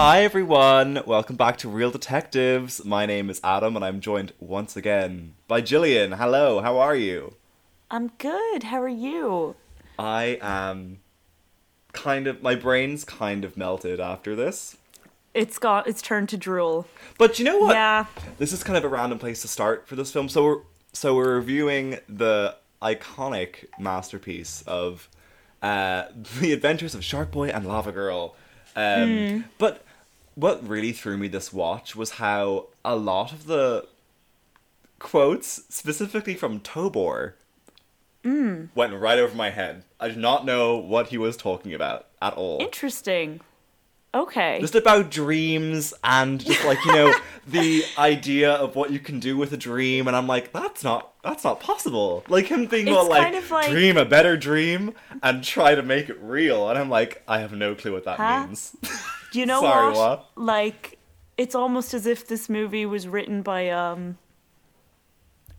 Hi everyone, welcome back to Real Detectives. My name is Adam and I'm joined once again by Jillian. Hello, how are you? I'm good. How are you? I am kind of my brain's kind of melted after this. It's got it's turned to drool. But you know what? Yeah. This is kind of a random place to start for this film. So we're so we're reviewing the iconic masterpiece of uh, the Adventures of Shark Boy and Lava Girl. Um, But what really threw me this watch was how a lot of the quotes, specifically from Tobor, mm. went right over my head. I did not know what he was talking about at all Interesting. Okay. just about dreams and just like you know the idea of what you can do with a dream and i'm like that's not that's not possible like him being all like, kind of like- dream a better dream and try to make it real and i'm like i have no clue what that Huh? means you know Sorry, what? what? Like it's almost as if this movie was written by um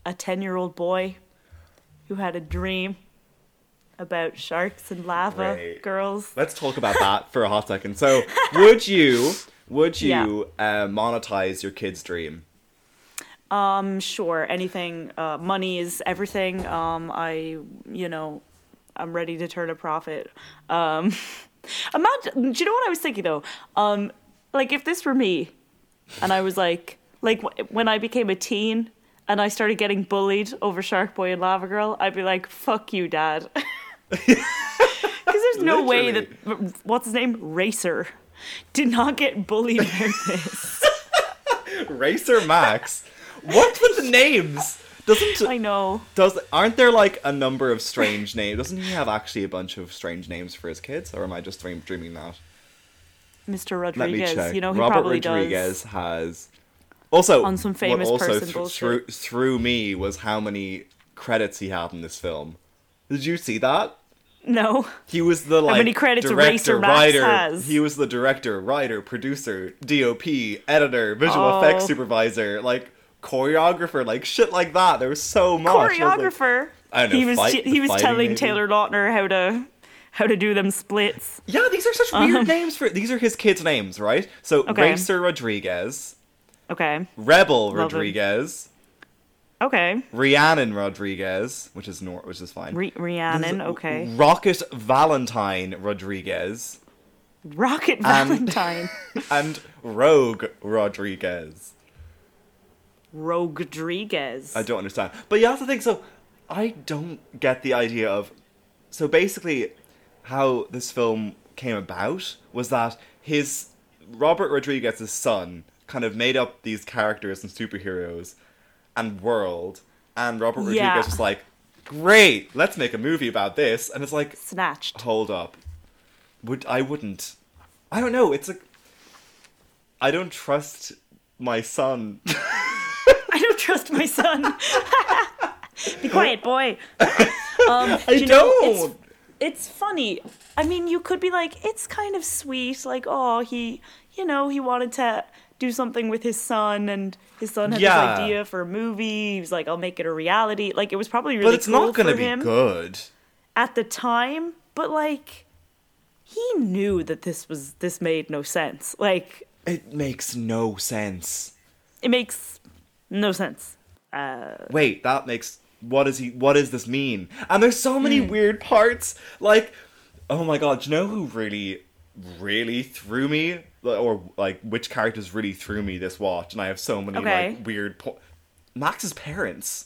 a 10-year-old boy who had a dream about sharks and lava Right. girls. let's talk about that for a hot second so would you would you uh, monetize your kid's dream Um sure, anything uh money is everything. Um I you know, I'm ready to turn a profit. Um imagine do you know what I was thinking though? Um like if this were me and I was like like w- when I became a teen and I started getting bullied over Shark Boy and Lava Girl, I'd be like, "Fuck you, dad." Cuz there's no way that what's his name? Racer did not get bullied about this. racer max what's with the names doesn't I know. does aren't there like a number of strange names doesn't he have actually a bunch of strange names for his kids or am i just dream- dreaming that Mr. Rodriguez, you know he Robert probably Rodriguez does. has also On some famous also person th- bullshit. threw threw me was how many credits he had in this film. Did you see that? No. He was the like many credits director, Max writer. has? He was the director, writer, producer, DOP, editor, visual Oh. effects supervisor, like choreographer, like shit like that. There was so much. I was like- Choreographer. I know, he was fight- he was telling maybe? Taylor Lautner how to how to do them splits. yeah, these are such weird names for. These are his kids' names, right? So Um, Okay. Racer Rodriguez, Okay. Rebel Love him. Rodriguez. Okay. Rhiannon Rodriguez, which is nor- which is fine. Re- Rhiannon. Okay. Rocket Valentine Rodriguez Rocket And- Valentine. and Rogue Rodriguez. Rogue Rodriguez. I don't understand. But you have to think so I don't get the idea of so basically how this film came about was that his Robert Rodriguez's son kind of made up these characters and superheroes and world and Robert Rodriguez Yeah. was like, Great, let's make a movie about this and it's like Snatched. hold up would i wouldn't i don't know it's like i don't trust my son I don't trust my son. Be quiet, boy. Um, i you know, don't it's, it's funny. I mean, you could be like, it's kind of sweet. Like, oh, he, you know, he wanted to do something with his son, and his son had Yeah. this idea for a movie. He was like, I'll make it a reality. Like, it was probably really but it's cool not gonna be good at the time. But like, he knew that this was this made no sense. Like, it makes no sense it makes no sense. Uh, wait that makes what does he what does this mean and there's so many Hmm. weird parts like oh my god do you know who really really threw me or like which characters really threw me this watch and i have so many Okay. like weird po- max's parents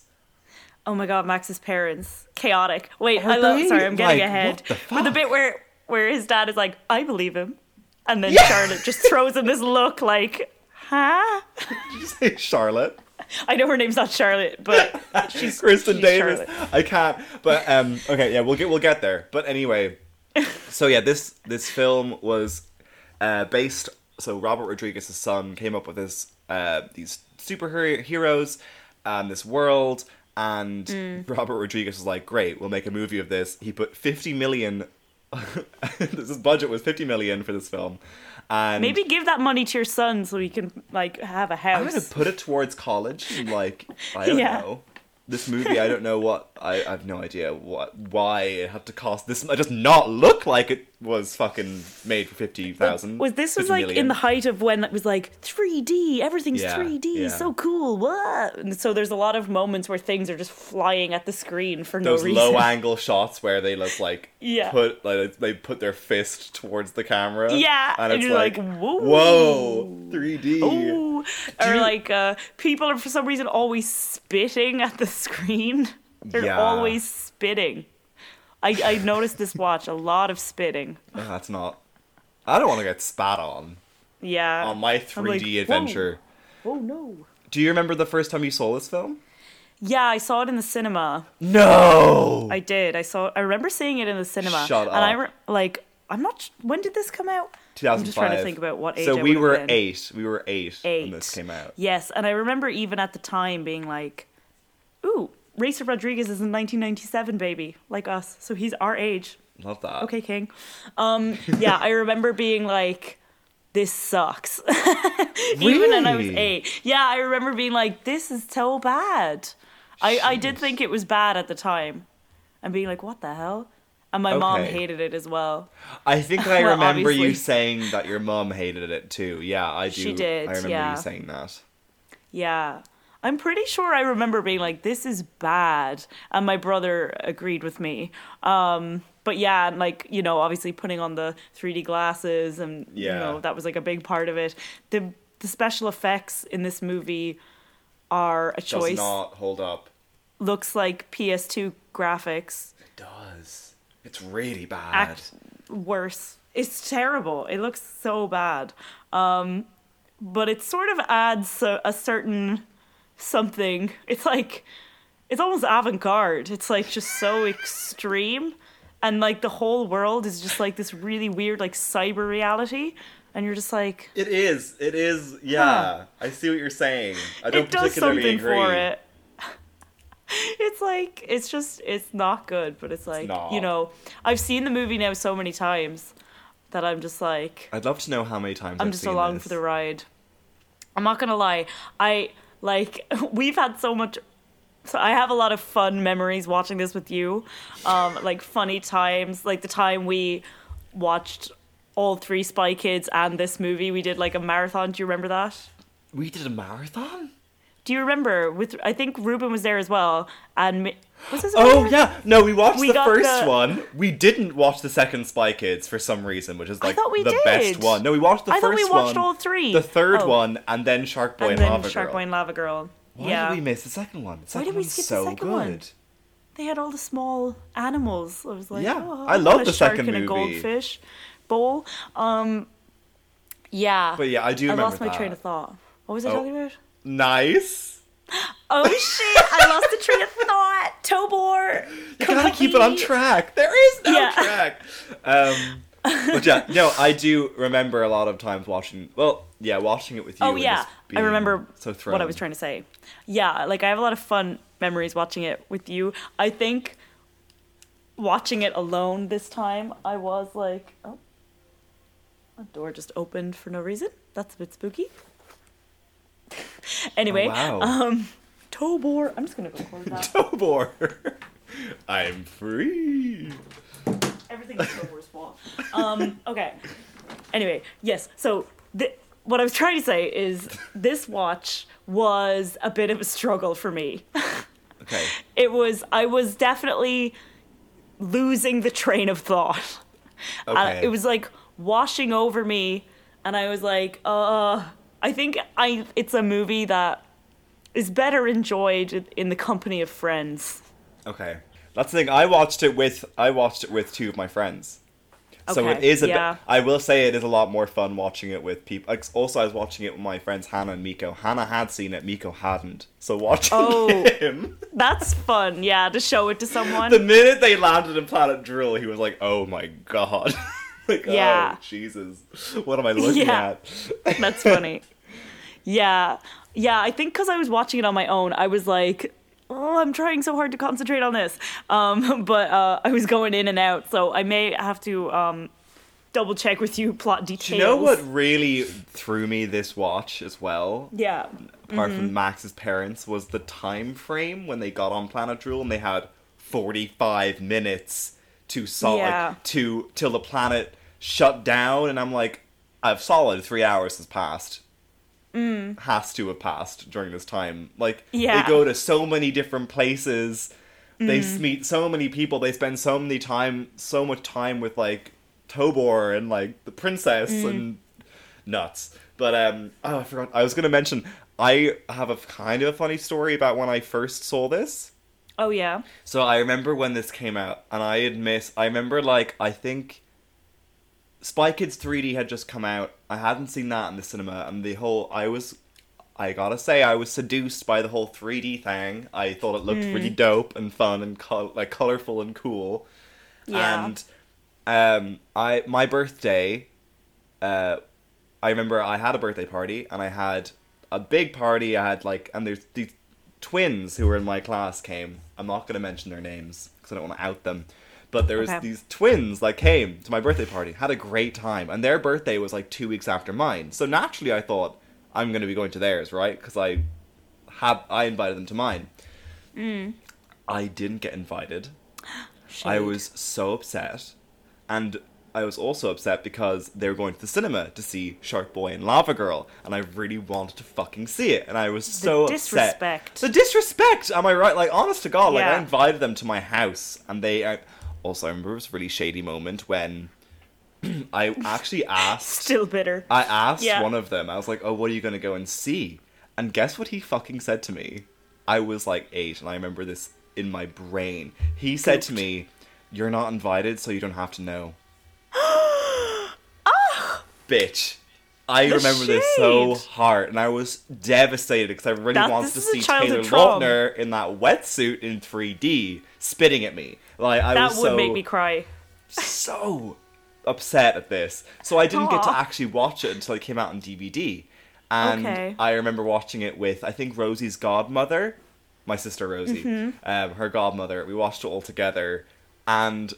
Oh my god, Max's parents. Chaotic. Wait, Are I love they? sorry, I'm getting Like, ahead. the But the bit where where his dad is like, I believe him. And then Yeah. Charlotte just throws him this look like, huh? Did you say charlotte I know her name's not Charlotte, but she's Kristin she's Davis. Charlotte. I can't. But um, okay, yeah, we'll get we'll get there. But anyway, so yeah, this this film was uh, based. So Robert Rodriguez's son came up with this uh, these superhero heroes and this world, and Mm. Robert Rodriguez was like, "Great, we'll make a movie of this." He put fifty million. his budget was fifty million for this film, and Maybe give that money to your son so he can like have a house. I'm gonna put it towards college. Like I don't Yeah. know this movie. I don't know what I, I have no idea what why it had to cost this. It does not look like it was fucking made for fifty thousand. Was this was like in the height of when it was like 3D, everything's Yeah, 3D, yeah. so cool. What? And so there's a lot of moments where things are just flying at the screen for those no reason. Those low angle shots where they look like Yeah. put like they put their fist towards the camera. Yeah, and it's like, like, whoa. whoa, three D. Or you- like uh, people are for some reason always spitting at the screen. They're Yeah. always spitting. I, I noticed this watch a lot of spitting. That's not. I don't want to get spat on Yeah. on my I'm three like, D whoa. adventure. Oh no. Do you remember the first time you saw this film? Yeah, I saw it in the cinema. No. I did. I saw. I remember seeing it in the cinema. Shut up. And I re- like. I'm not. When did this come out? 2005. I'm just trying to think about what age. So we were been. eight. We were eight, Eight. when this came out. Yes, and I remember even at the time being like, "Ooh, Racer Rodriguez is in 1997, baby, like us. So he's our age. Love that. Okay, King." Um, yeah, I remember being like, "This sucks," even when I was eight. Yeah, I remember being like, "This is so bad." I I did think it was bad at the time, and being like, "What the hell." And my mom hated it as well. I think I Well, remember you saying that your mom hated it too. Yeah, I do. She did, I remember yeah. you saying that. Yeah. I'm pretty sure I remember being like, this is bad. And my brother agreed with me. Um, but yeah, and like, you know, obviously putting on the 3D glasses and, you know, that was like a big part of it. The, the special effects in this movie are a choice. Does not hold up. Looks like PS2 graphics. It does. It's really bad. Act worse. It's terrible. It looks so bad. Um, but it sort of adds a, a certain something. It's like it's almost avant-garde. It's like just so extreme, and like the whole world is just like this really weird like cyber reality, and you're just like It is. It is. Yeah. I see what you're saying. I don't it does particularly something agree. for it. It's like it's just it's not good, but it's like not. you know I've seen the movie now so many times that I'm just like I'd love to know how many times I'm I've just along this. for the ride. I'm not gonna lie. I like we've had so much. So I have a lot of fun memories watching this with you, um, like funny times, like the time we watched all three Spy Kids and this movie. We did like a marathon. Do you remember that? We did a marathon. Do you remember? With I think Ruben was there as well, and was this? Oh yeah, no, we watched We the first the- one. We didn't watch the second Spy Kids for some reason, which is like the best one. No, we watched the I thought we watched one, all three. the third Oh. one, and then Shark Boy and and, then Lava Shark Girl. Boy and Lava Girl. Why yeah. did we miss the second one? The second did we skip the second good. one? They had all the small animals. I was like, Yeah, oh, I love the second and a movie. goldfish bowl. Um, yeah. But yeah, I do I remember lost my that. train of thought. What was I Oh. talking about? Nice. Oh shit! I lost the train of thought. Tobor. You gotta keep it on track. There is no Yeah. track. Um, but yeah, no, I do remember a lot of times watching. Well, yeah, watching it with you. Oh yeah, I remember so what I was trying to say. Yeah, like I have a lot of fun memories watching it with you. I think watching it alone this time, I was like, oh, a door just opened for no reason. That's a bit spooky. anyway, Oh, wow. um, Tobor. I'm just gonna go close that. Tobor. I'm free. Everything is Tobor's fault. Um, okay. Anyway, yes. So th- what I was trying to say is this watch was a bit of a struggle for me. Okay. it was I was definitely losing the train of thought. Uh, Okay. it was like washing over me, and I was like, uh, I think I it's a movie that is better enjoyed in the company of friends. Okay. That's the thing. I watched it with I watched it with two of my friends. So it Okay, is a yeah. bit, I will say it is a lot more fun watching it with people. Also, I was watching it with my friends Hannah and Miko. Hannah had seen it, Miko hadn't. So watching Oh. him, That's fun, yeah, to show it to someone. the minute they landed in Planet Drool, he was like, "Oh my god." like, Yeah. oh, Jesus. What am I looking Yeah. at? That's funny. yeah. Yeah, I think because I was watching it on my own, I was like, oh, I'm trying so hard to concentrate on this. Um, but uh, I was going in and out, so I may have to um, double check with you plot details. Do you know what really threw me this watch as well? Yeah. apart Mm-hmm. from Max's parents, was the time frame when they got on Planet Drool and they had 45 minutes to sol- Yeah. like, to till the planet shut down and I'm like I've solid 3 hours has passed. Mm. Has to have passed during this time. Like Yeah. they go to so many different places. They s- meet so many people. They spend so many time so much time with like Tobor and like the princess mm. and nuts. But um, oh, I forgot. I was gonna mention. I have a kind of a funny story about when I first saw this. Oh yeah. So I remember when this came out, and I admit, I remember like I think Spy Kids 3D had just come out. I hadn't seen that in the cinema, and the whole I was, I gotta say, I was seduced by the whole 3D thing. I thought it looked really dope and fun and col- like colorful and cool. Yeah. And um, I my birthday, uh, I remember I had a birthday party and I had a big party. I had like and there's these twins who were in my class came. I'm not gonna mention their names because I don't want to out them. But there was Okay. these twins that came to my birthday party, had a great time, and their birthday was like two weeks after mine. So naturally, I thought I'm gonna be going to theirs, right? Because I had I invited them to mine. Mm. I didn't get invited. I was so upset. And I was also upset because they were going to the cinema to see Shark Boy and Lava Girl, and I really wanted to fucking see it, and I was so disrespect. upset. The disrespect! So disrespect, am I right? Like, honest to God, like, I invited them to my house, and they. I, also, I remember a really shady moment when I actually asked. Still bitter. I asked Yeah. one of them, I was like, oh, what are you going to go and see? And guess what he fucking said to me? I was like eight, and I remember this in my brain. He said to me, You're not invited, so you don't have to know. Bitch. I The remember this so hard, and I was devastated because I really That- wanted to is a see Taylor. Lautner in that wetsuit in 3D spitting at me. Like I that was would so make me cry. so upset at this. So I didn't get to actually watch it until it came out on DVD. And Okay. I remember watching it with I think Rosie's godmother, my sister Rosie, Mm-hmm. um, her godmother. We watched it all together, and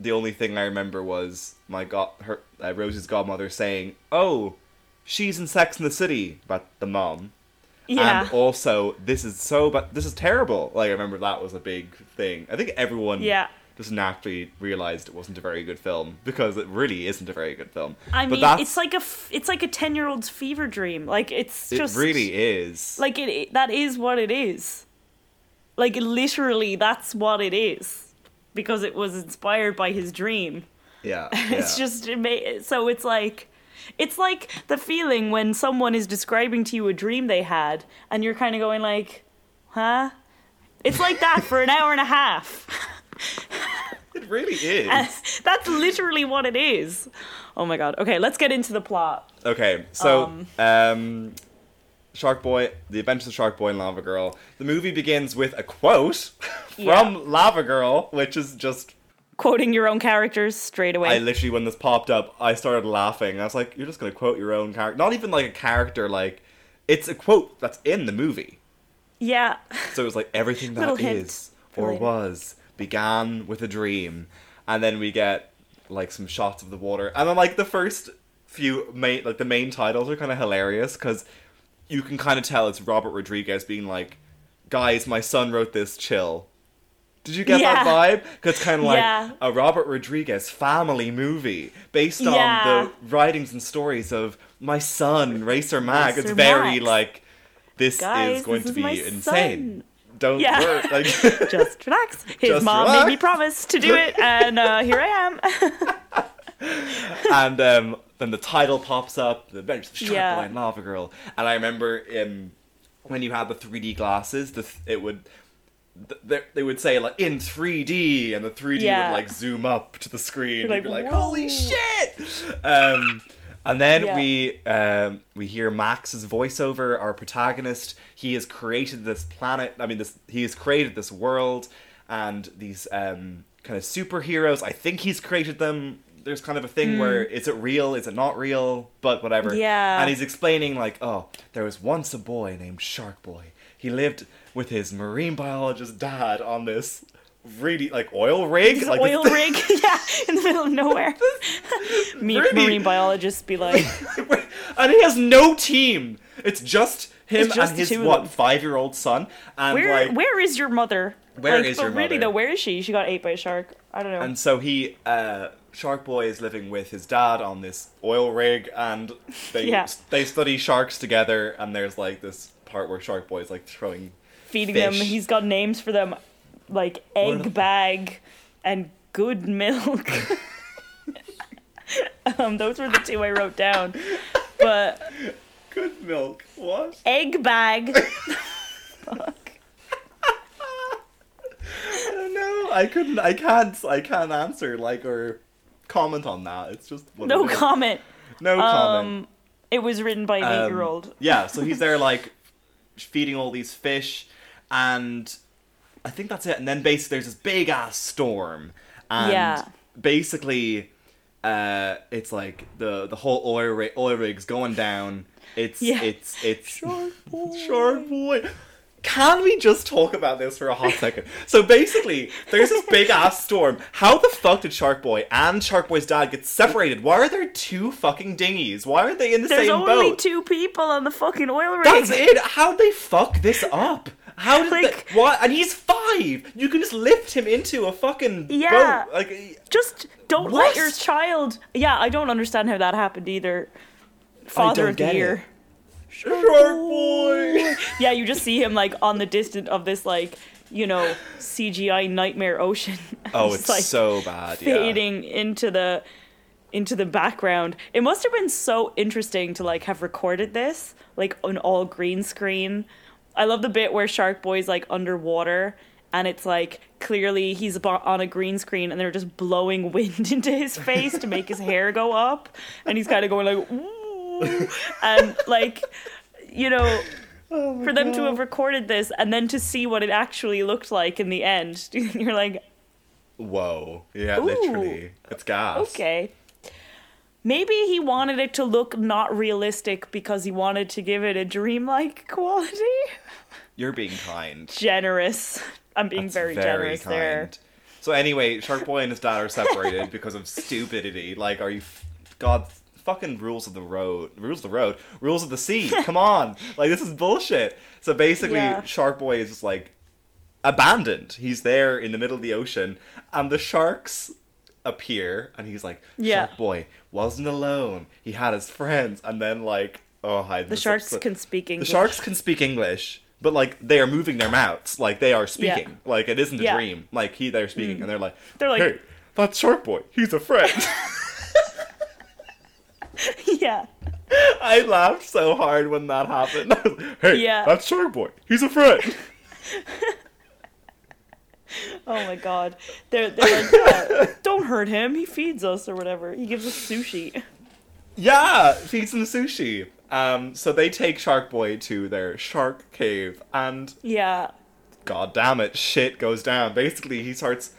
the only thing I remember was my god, her uh, Rosie's godmother saying, "Oh, she's in Sex in the City," but the mom. Yeah. And also, this is so, but this is terrible. Like I remember that was a big thing. I think everyone Yeah. just naturally realized it wasn't a very good film because it really isn't a very good film. I but mean, that's, it's like a f- it's like a ten year old's fever dream. Like it's it just really is. like it, it. That is what it is. Like literally, that's what it is, because it was inspired by his dream. yeah, It's yeah. just it ma- so it's like it's like the feeling when someone is describing to you a dream they had, and you're kind of going like, huh? It's like that for an hour and a half. it really is. That's literally what it is. Oh my god. Okay, let's get into the plot. Okay, so Um, um, Shark Boy, The Adventures of Shark Boy and Lava Girl. The movie begins with a quote from Yeah. Lava Girl, which is just Quoting your own characters straight away. I literally when this popped up, I started laughing. I was like, "You're just gonna quote your own character? Not even like a character. Like it's a quote that's in the movie." yeah. So it was like everything that is or was began with a dream, and then we get like some shots of the water, and then like the first few main like the main titles are kind of hilarious because you can kind of tell it's Robert Rodriguez being like, "Guys, my son wrote this. Chill." Did you get that vibe? Because it's kind of like Yeah. a Robert Rodriguez family movie based on Yeah. the writings and stories of my son, Racer Max. Racer it's very Max. like this Guys, is going this to is be insane. son. Don't Yeah. worry. Like, Just relax. His Just mom relax. made me promise to do it, and uh, here I am. and um, then the title pops up, The Adventures of Shark Yeah. And Lava Girl. And I remember um, when you had the 3D glasses, the th- it would th- they- they would say like in 3D, and the 3D Yeah. would like zoom up to the screen. You'd be like, "Holy shit!" Um, and then Yeah. we um, we hear Max's voiceover. Our protagonist, he has created this planet. I mean, this he has created this world and these um, kind of superheroes. I think he's created them. There's kind of a thing where is it real? Is it not real? But whatever. Hmm. Yeah. And he's explaining like, oh, there was once a boy named Shark Boy. He lived with his marine biologist dad on this really like oil rig. This like oil rig, yeah, in the middle of nowhere. Me, Really? marine biologists be like, and he has no team. It's just him It's just and his what five year old son. And "Where, like where is your mother?" Where like, is your really mother? though, where is she? She got ate by a shark. I don't know. And so he, uh, Shark Boy is living with his dad on this oil rig, and they Yeah. they study sharks together. And there's like this part where Shark Boy is like throwing. Feeding them. He's got names for them, like egg the- bag and good milk. um, those were the two I wrote down. But Good milk. What? egg bag. Fuck. I don't know. I couldn't. I can't. I can't answer like or comment on that. It's just No it comment. No comment. Um, it was written by an Um, eight-year-old. Yeah, so he's there like feeding all these fish, and I think that's it. And then basically there's this big ass storm, and Yeah. basically uh, it's like the the whole oil rig, oil rig's going down. It's Yeah. it's it's Shark boy. Shark boy. Can we just talk about this for a hot second? So basically, there's this big ass storm. How the fuck did Shark Boy and Shark Boy's dad get separated? Why are there two fucking dinghies? Why aren't they in the There's same boat? There's only two people on the fucking oil rig. That's it. How'd they fuck this up? How did Like- what? And he's five. You can just lift him into a fucking Yeah. boat. Like Just don't What? let your child. Yeah, I don't understand how that happened either. Father of the year. Shark Boy. Yeah, you just see him like on the distant of this like you know CGI nightmare ocean. Oh, it's like so bad. Yeah. fading into the into the background. It must have been so interesting to like have recorded this like on all green screen. I love the bit where Shark Boy's like underwater and it's like clearly he's on a green screen and they're just blowing wind into his face to make his hair go up and he's kind of going like ooh and like you know Oh for them to have recorded this and then to see what it actually looked like in the end you're like Whoa. Yeah, Ooh. literally. It's gas. Okay. Maybe he wanted it to look not realistic because he wanted to give it a dreamlike quality. You're being kind. Generous. I'm being That's very, generous there. So anyway, Shark Boy and his dad are separated because of stupidity. Like, are you, f- God, fucking rules of the road, rules of the road, rules of the sea. Come on, like this is bullshit. So basically, Yeah. Shark Boy is just like abandoned. He's there in the middle of the ocean, and the sharks appear, and he's like, Yeah. Shark Boy wasn't alone. He had his friends, and then like, oh, hi. The sharks can speak English. The sharks can speak English, but like they are moving their mouths, like they are speaking. Like it isn't a Yeah. Mm. dream. Like he, they're speaking, and they're like, They're like- hey, that's Shark Boy. He's a friend. yeah. I laughed so hard when that happened. I was like, hey, Yeah. that's Shark Boy. He's a friend. Oh my god. They're, they're like, yeah, don't hurt him. He feeds us or whatever. He gives us sushi. yeah, feeds him sushi. Um, so they take Shark Boy to their shark cave, and Yeah. god damn it, shit goes down. Basically, he starts.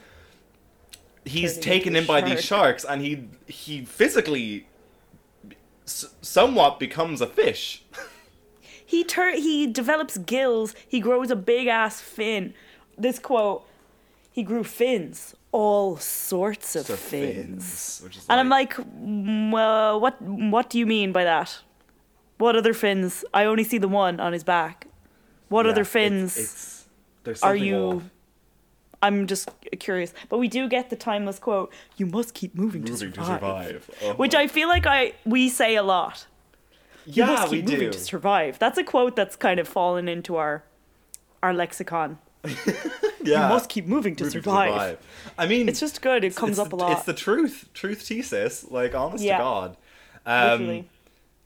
He's Turning taken in by a these sharks, and he he physically, s- somewhat becomes a fish. He tur- he develops gills. He grows a big ass fin. This quote, he grew fins, all sorts of So fins. is And I'm like, "Mm, well, what what do you mean by that? What other fins? I only see the one on his back. What yeah, other fins It's, there's are you? off. I'm just curious, but we do get the timeless quote: "You must keep moving, to survive,", to survive? Oh which I feel like I we say a lot. You yeah, must we keep do. to survive. That's a quote that's kind of fallen into our our lexicon. yeah, You must keep moving to moving survive. I mean, It's just good. It comes up a lot. It's the truth, truth thesis. Like, honest Yeah. to God. Um, Literally.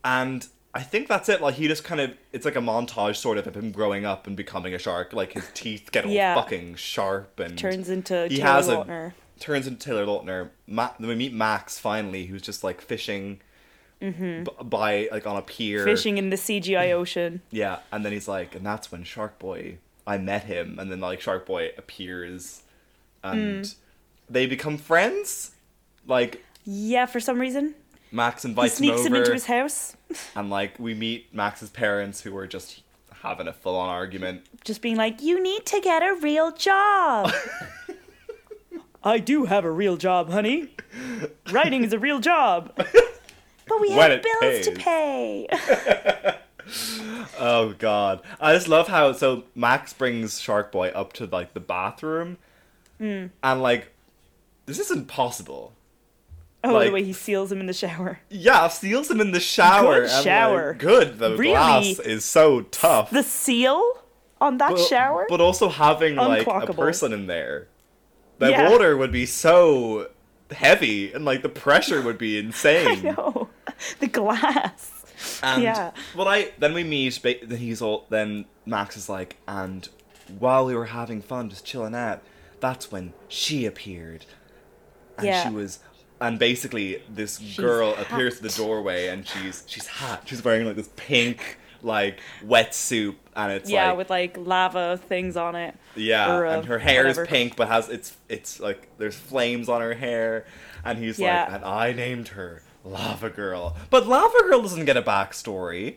And I think that's it. Like, he just kind of, it's like a montage sort of of him growing up and becoming a shark. Like, his teeth get all Yeah. fucking sharp and Turns into he Taylor has a- Lautner. turns into Taylor Lautner. Ma- then we meet Max finally, who's just like fishing b- by like on a pier, Mm-hmm. fishing in the CGI ocean. Yeah, and then he's like, and that's when Shark Boy, I met him, and then like Shark Boy appears, and Mm. they become friends. Like Yeah, for some reason Max he invites sneaks him him into his house, and like we meet Max's parents, who are just having a full-on argument. just being like, "You need to get a real job." I do have a real job, honey. Writing is a real job. But we When have it bills to pay. Oh god. I just love how so Max brings Shark Boy up to like the bathroom Hmm. and like this isn't possible. Oh, Like- the way he seals him in the shower. Yeah, seals him in the shower. Good and, like, shower. good. The Really? glass is so tough. The seal on that but, shower? But also having like a person in there. The Yeah. water would be so heavy and like the pressure would be insane. I know. The glass. And Yeah. well, I then we meet. Then he's all. Then Max is like, and while we were having fun, just chilling out, that's when she appeared, and Yeah. she was. And basically, this girl appears at the doorway, and she's she's hot. She's wearing like this pink like wetsuit, and it's like yeah, like with like lava things on it. yeah, or, uh, and her hair whatever. is pink, but has it's it's like there's flames on her hair, and he's Yeah. like, and I named her Lava Girl, but Lava Girl doesn't get a backstory.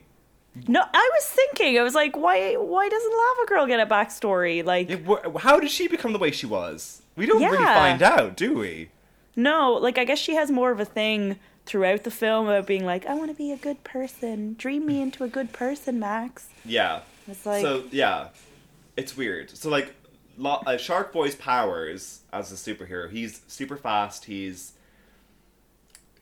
No, I was thinking, I was like, why why doesn't Lava Girl get a backstory? Like It, wh- how did she become the way she was? We don't really find out, do we? No, like I guess she has more of a thing throughout the film about being like, I want to be a good person. Dream me into a good person, Max. Yeah. It's like so yeah, it's weird. So like, Lo- uh, Shark Boy's powers as a superhero, he's super fast. He's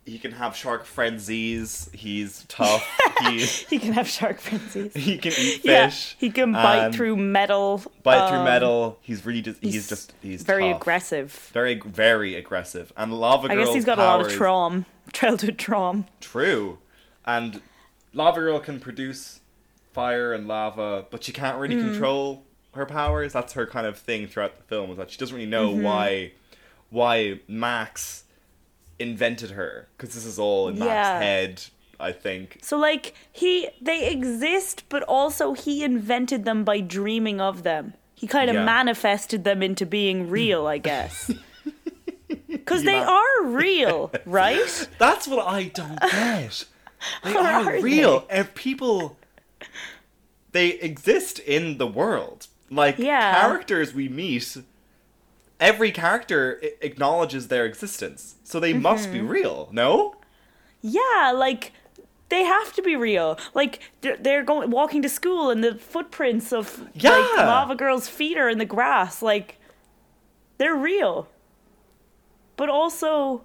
he can have shark frenzies. He's tough. he he can have shark frenzies. he can eat Yeah, fish. he can bite and through metal. bite through um, metal. He's really just he's, just he's very tough. aggressive. Very very aggressive. And Lava Girl. I guess he's got a lot of trauma, childhood trauma. True. And Lava Girl can produce fire and lava, but she can't really Hmm. control her powers. That's her kind of thing throughout the film, is that she doesn't really know Mm-hmm. why why Max invented her. Because this is all in Yeah. Max's head, I think. So like he they exist, but also he invented them by dreaming of them. He kind of Yeah. manifested them into being real, I guess. Because they ma- are real, right? That's what I don't get. They are are real. And people they exist in the world. Like Yeah. characters we meet every character acknowledges their existence. So they must Mm-hmm. be real, no? Yeah, like they have to be real. Like they're, they're going walking to school, and the footprints of like lava girl's feet are in the grass. Like they're real, but also.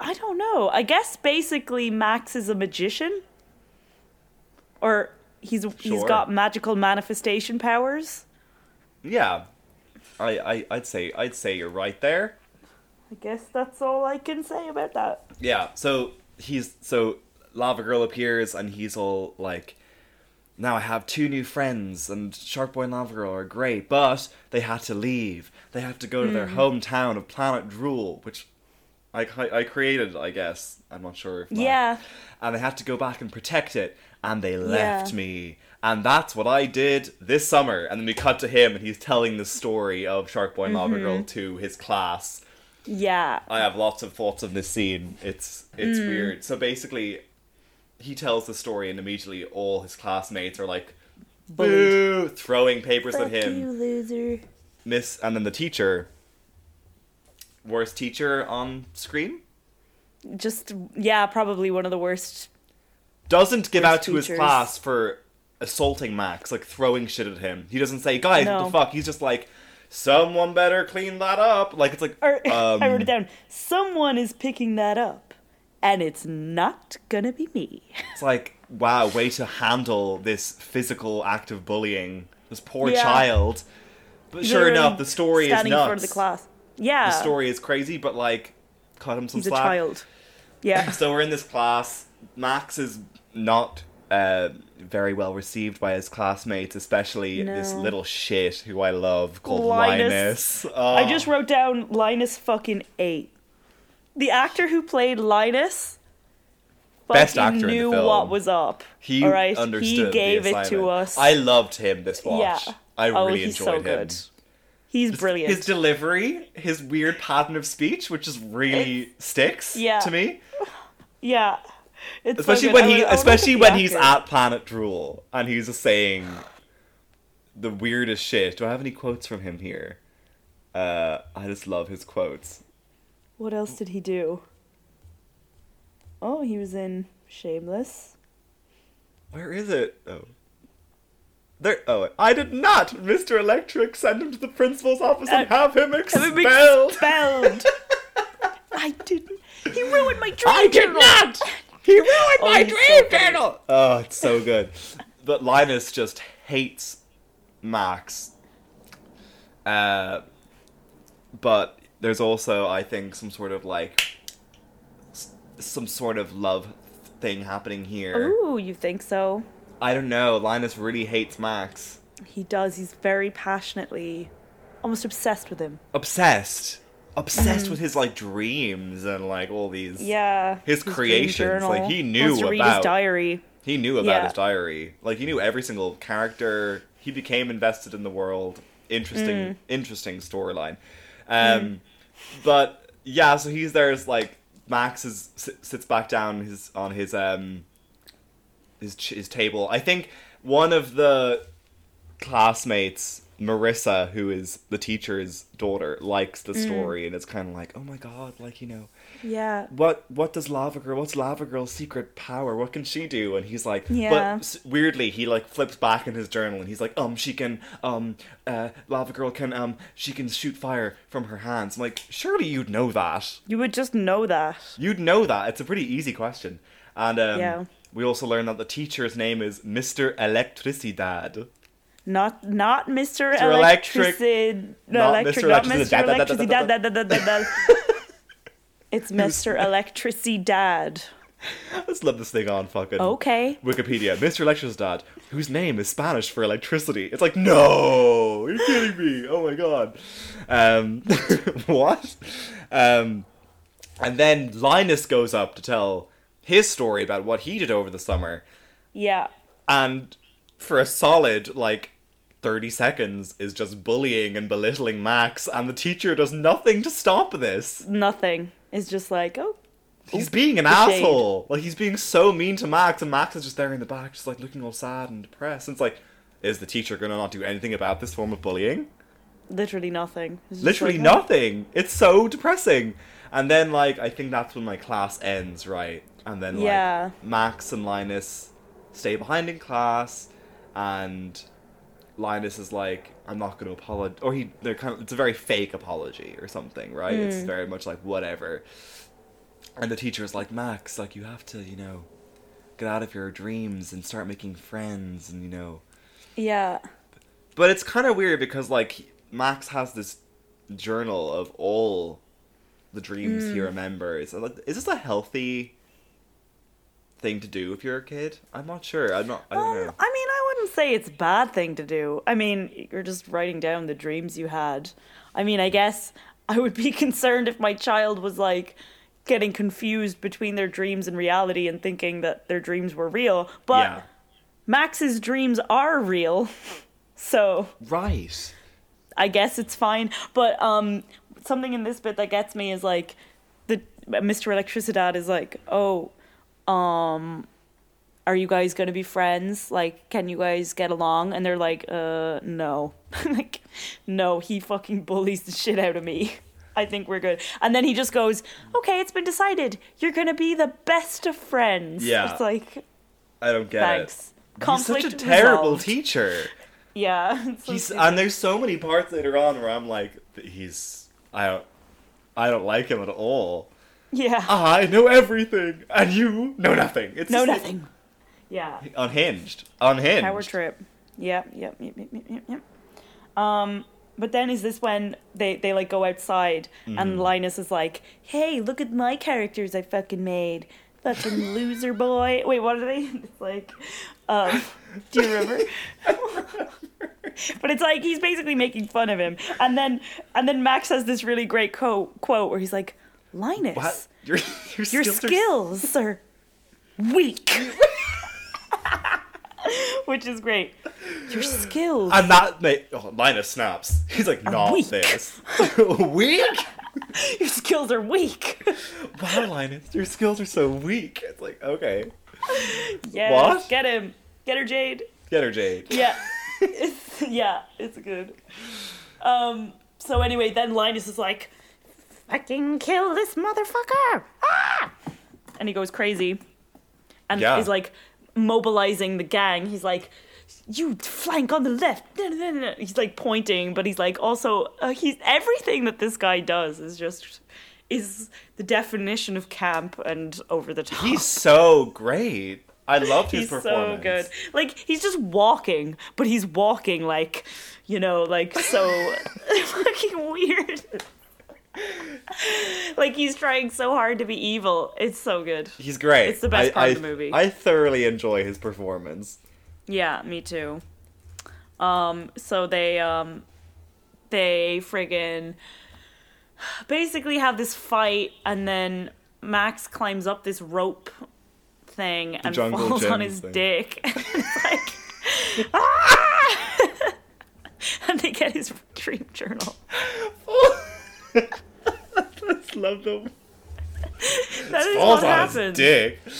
I don't know. I guess basically Max is a magician, or he's he's Sure. got magical manifestation powers. Yeah. I, I I'd say I'd say you're right there. I guess that's all I can say about that. Yeah, so he's so Lava Girl appears and he's all like now I have two new friends and Shark Boy and Lava Girl are great, but they had to leave. They had to go to their hmm. hometown of Planet Drool, which I, I created, I guess. I'm not sure if not. Yeah. And they had to go back and protect it, and they left Yeah. me. And that's what I did this summer. And then we cut to him, and he's telling the story of Shark Boy and Lava Girl Mm-hmm. to his class. Yeah. I have lots of thoughts on this scene. It's it's Mm. weird. So basically, he tells the story, and immediately all his classmates are like, "Boo!" throwing papers at him. you, loser. Miss, and then the teacher, worst teacher on screen, Just yeah, probably one of the worst doesn't give out to his class for assaulting Max, like throwing shit at him. He doesn't say, "Guys, what the fuck?" He's just like, "Someone better clean that up." Like it's like, Or um, I wrote it down. Someone is picking that up, and it's not gonna be me. It's like, wow, way to handle this physical act of bullying. This poor Yeah. child. But sure Literally enough, the story is standing nuts. in front of the class. Yeah, The story is crazy, but like, cut him some he's a slack. child. Yeah, So we're in this class. Max is not uh, very well received by his classmates, especially this little shit who I love called Linus. Linus. Oh. I just wrote down Linus fucking eight. The actor who played Linus. Best actor in the knew what was up. he all right, understood. he gave it to us. I loved him this watch. Yeah. I Oh, really enjoyed so him. good. He's brilliant. His delivery, his weird pattern of speech, which just really sticks yeah. to me. yeah, it's Especially when he, would- I would look especially when he's at Planet Drool and he's just saying the weirdest shit. Do I have any quotes from him here? Uh, I just love his quotes. What else did he do? Oh, he was in Shameless. Where is it? Oh. There. Oh, I did not, Mr. Electric, send him to the principal's office and Uh, have him Have expelled. him expelled. I didn't. He ruined my dream I did not. He ruined Oh, my so dream funny. journal. Oh, it's so good. But Linus just hates Max. Uh, but there's also, I think, some sort of like some sort of love thing happening here. Ooh, you think so? I don't know. Linus really hates Max. He does. He's very passionately, almost obsessed with him. Obsessed. Obsessed with his like dreams and like all these. Mm. Yeah. His dream creations, like, he knew Wants to read about- his diary. He knew about Yeah. his diary. Like he knew every single character. He became invested in the world. Interesting, Mm. interesting storyline. Um, but yeah, so he's there. As like Max is sits back down his on his um his his table. I think one of the classmates, Marissa, who is the teacher's daughter, likes Mm. the story, and it's kind of like, oh my god, like you know, Yeah. what what does Lava Girl? What's Lava Girl's secret power? What can she do? And he's like, Yeah. but weirdly, he like flips back in his journal and he's like, um, she can, um, uh, Lava Girl can, um, she can shoot fire from her hands. I'm like, surely you'd know that. You would just know that. You'd know that. It's a pretty easy question. And um, Yeah. we also learn that the teacher's name is Mr. Electricidad. Not not Mr. Mr. Electric-. Not electric, Mr. not Electricity. Dad. It's Mr. Electricidad. Let's let this thing on fucking Okay. Wikipedia. Mr. Electricidad, whose name is Spanish for electricity. It's like, no, you're kidding me. Oh my god. Um, what? Um, and then Linus goes up to tell his story about what he did over the summer. Yeah. And for a solid, like, 30 seconds is just bullying and belittling Max, and the teacher does nothing to stop this. Nothing. It's just like, oh, He's being an shade. asshole. Like he's being so mean to Max, and Max is just there in the back, just like looking all sad and depressed. And it's like, is the teacher gonna not do anything about this form of bullying? literally nothing. It's Literally like, oh. nothing. It's so depressing. And then like I think that's when my class ends, right? And then like Yeah. Max and Linus stay behind in class, and Linus is like, I'm not going to apologize, or he they're kind of it's a very fake apology or something, right? It's Mm. very much like whatever. And the teacher is like, Max, like you have to, you know, get out of your dreams and start making friends, and you know. Yeah. But it's kind of weird because like Max has this journal of all the dreams he remembers. Is this a healthy thing to do if you're a kid? I'm not sure. I'm not. I don't Um, know. I mean, I wouldn't say it's a bad thing to do. I mean, you're just writing down the dreams you had. I mean, I guess I would be concerned if my child was like getting confused between their dreams and reality and thinking that their dreams were real. But yeah. Max's dreams are real. So Right. I guess it's fine. But um, something in this bit that gets me is like the Mr. Electricidad is like, oh, um, are you guys gonna be friends? Like, can you guys get along? And they're like, uh, no, like, no. He fucking bullies the shit out of me. I think we're good. And then he just goes, okay, it's been decided. You're gonna be the best of friends. Yeah. It's like, I don't get thanks. it. Conflict He's such a terrible resolved. teacher. Yeah. so He's and there's so many parts later on where I'm like, he's I don't I don't like him at all. Yeah. I know everything, and you know nothing. It's no, just, like, nothing. Yeah. unhinged. Unhinged. Power trip. Yep, yep, yep, yep, yep, yep, yep. Um, but then is this when they, they like go outside Mm-hmm. and Linus is like, "Hey, look at my characters I fucking made, fucking loser boy." Wait, what are they? It's like, um, do you remember? but it's like he's basically making fun of him, and then and then Max has this really great quote quote where he's like, "Linus, What? Your your, your skills are skills are weak." Which is great. Your skills. I'm not. Mate, oh, Linus snaps. He's like, not weak. this. weak? Your skills are weak. Wow, Linus, your skills are so weak. It's like, okay. yes. What? Get him. Get her, Jade. Get her, Jade. Yeah. it's, yeah, it's good. Um. So anyway, then Linus is like, "Fucking kill this motherfucker!" Ah! And he goes crazy, and Yeah. is like, mobilizing the gang. He's like, "You flank on the left." He's like pointing, but he's like also uh, he's everything that this guy does is just is the definition of camp and over the top. He's so great. I loved his performance. He's so good. Like he's just walking, but he's walking like, you know, like so fucking weird. like he's trying so hard to be evil. It's so good. He's great. It's the best I- part I, of the movie. I thoroughly enjoy his performance. Yeah, me too. Um, so they um they friggin' basically have this fight and then Max climbs up this rope thing and jungle falls on his thing. dick. it's like ah! and they get his dream journal. I just love them. That is Falls what on happens. dick.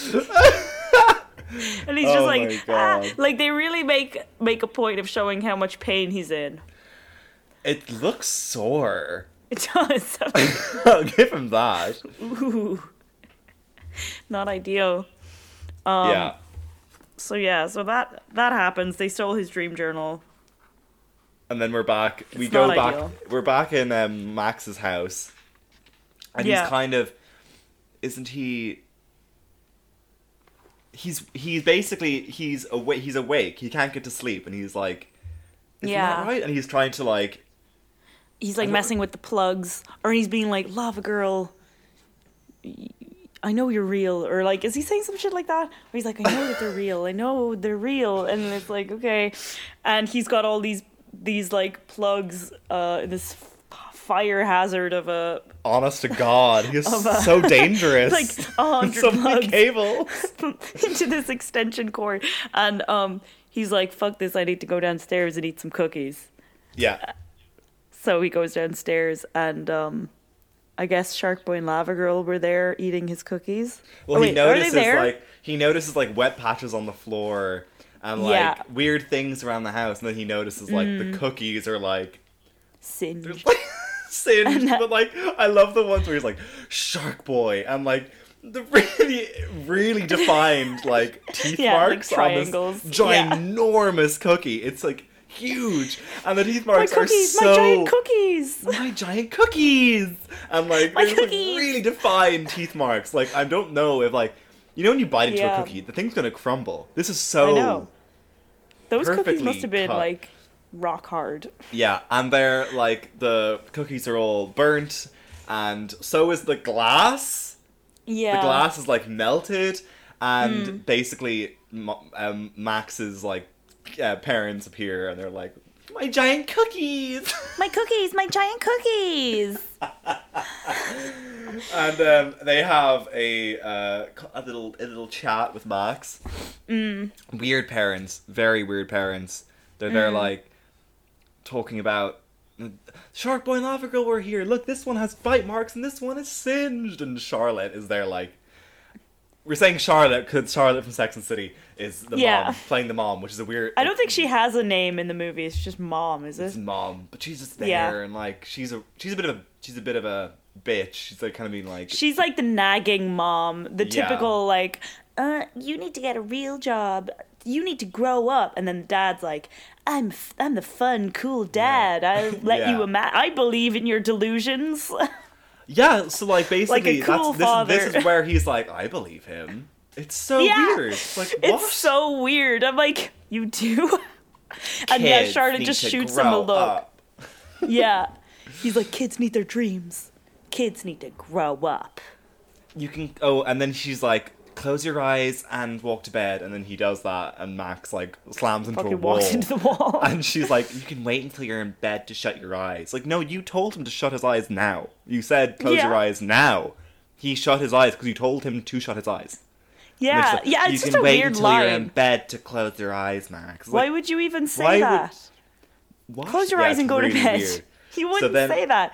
And he's just Oh like my ah! Like they really make make a point of showing how much pain he's in. It looks sore. It does. I'll give him that. Ooh. Not ideal. Um, yeah. So yeah, so that that happens. They stole his dream journal. And then we're back. we It's go not back. ideal. We're back in um, Max's house, and Yeah. he's kind of, isn't he? He's he's basically he's awake. He's awake. He can't get to sleep, and he's like, Yeah. that right? And he's trying to like, He's like messing with the plugs, or he's being like, "Lava girl, I know you're real," or like, is he saying some shit like that? Or he's like, "I know that they're real. I know they're real," and it's like, okay, and he's got all these these like plugs, uh, this fire hazard of a honest to God, he's a- so dangerous. like a hundred so plugs. cables. into this extension cord, and um, he's like, "Fuck this! I need to go downstairs and eat some cookies." Yeah. So he goes downstairs, and um, I guess Shark Boy and Lava Girl were there eating his cookies. Well, Oh, he wait, they notices like he notices like wet patches on the floor and like Yeah. weird things around the house, and then he notices like Mm. the cookies are like Singed. singed. That- but like I love the ones where he's like Shark Boy and like the really really defined like teeth Yeah, like marks on triangles. this Yeah. ginormous cookie. It's like huge, and the teeth marks cookies, are so my cookies! My giant cookies. my giant cookies and like My there's like really defined teeth marks like i don't know if like you know when you bite into Yeah. a cookie the thing's gonna crumble this is so. Those cookies must have been cut. like rock hard. yeah and they're like the cookies are all burnt and so is the glass Yeah. the glass is like melted and Hmm. basically um, max's like uh, parents appear and they're like my giant cookies My cookies, my giant cookies. and um, they have a uh, a little a little chat with Max. Mm. Weird parents, very weird parents. They're there Mm. like talking about Shark Boy and Lava Girl were here. Look, this one has bite marks and this one is singed. And Charlotte is there like. We're saying Charlotte because Charlotte from Sex and City is the Yeah. mom playing the mom, which is a weird. I don't think she has a name in the movie. It's just mom, is It's it? mom, but she's just there Yeah. and like she's a she's a bit of a she's a bit of a bitch. She's like kind of being like She's like the nagging mom, the Yeah. typical like, uh, you need to get a real job. You need to grow up. And then the dad's like, I'm f- I'm the fun, cool dad. I let Yeah. you ima- I believe in your delusions. Yeah, so like basically cool that's this, father. this is where he's like, I believe him. It's so Yeah. weird. It's like what? it's so weird. I'm like, you do? and yeah, Kids Charlotte need just to shoots him a grow look. up. Yeah. He's like, kids need their dreams. Kids need to grow up. You can oh, and then she's like, close your eyes and walk to bed, and then he does that, and Max like slams into a wall. walks into the wall. and she's like, you can wait until you're in bed to shut your eyes. Like, no, you told him to shut his eyes now. You said close your eyes now. He shut his eyes because you told him to shut his eyes. Yeah, like, yeah, you it's can just a wait weird until you're in bed to close your eyes, Max. Why would you even say why would- that? what? Close your Yeah, eyes and go really to bed. weird. You wouldn't then- say that.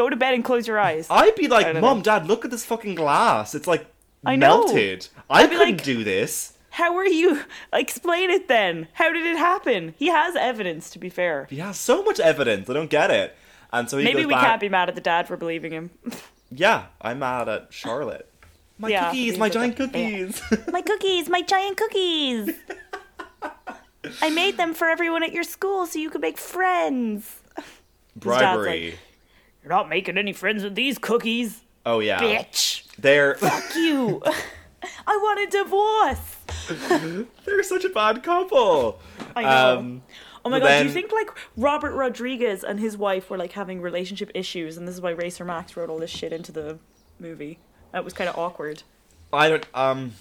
Go to bed and close your eyes. I'd be I like, don't Mom, know. Dad, look at this fucking glass. It's like I know. melted. I be couldn't like- do this. How are you? Explain it then. How did it happen? He has evidence, to be fair. He has so much evidence. I don't get it. And so he Maybe goes we back. can't be mad at the dad for believing him. Yeah, I'm mad at Charlotte. My Yeah, cookies, he's my like giant a- cookies. my cookies, my giant cookies. I made them for everyone at your school so you could make friends. dad's Bribery. You're not making any friends with these cookies, oh yeah. bitch. They're Fuck you. I want a divorce. they're such a bad couple. I know. Um, oh my god, do you think like Robert Rodriguez and his wife were like having relationship issues and this is why Racer Max wrote all this shit into the movie? That was kind of awkward. I don't. Um,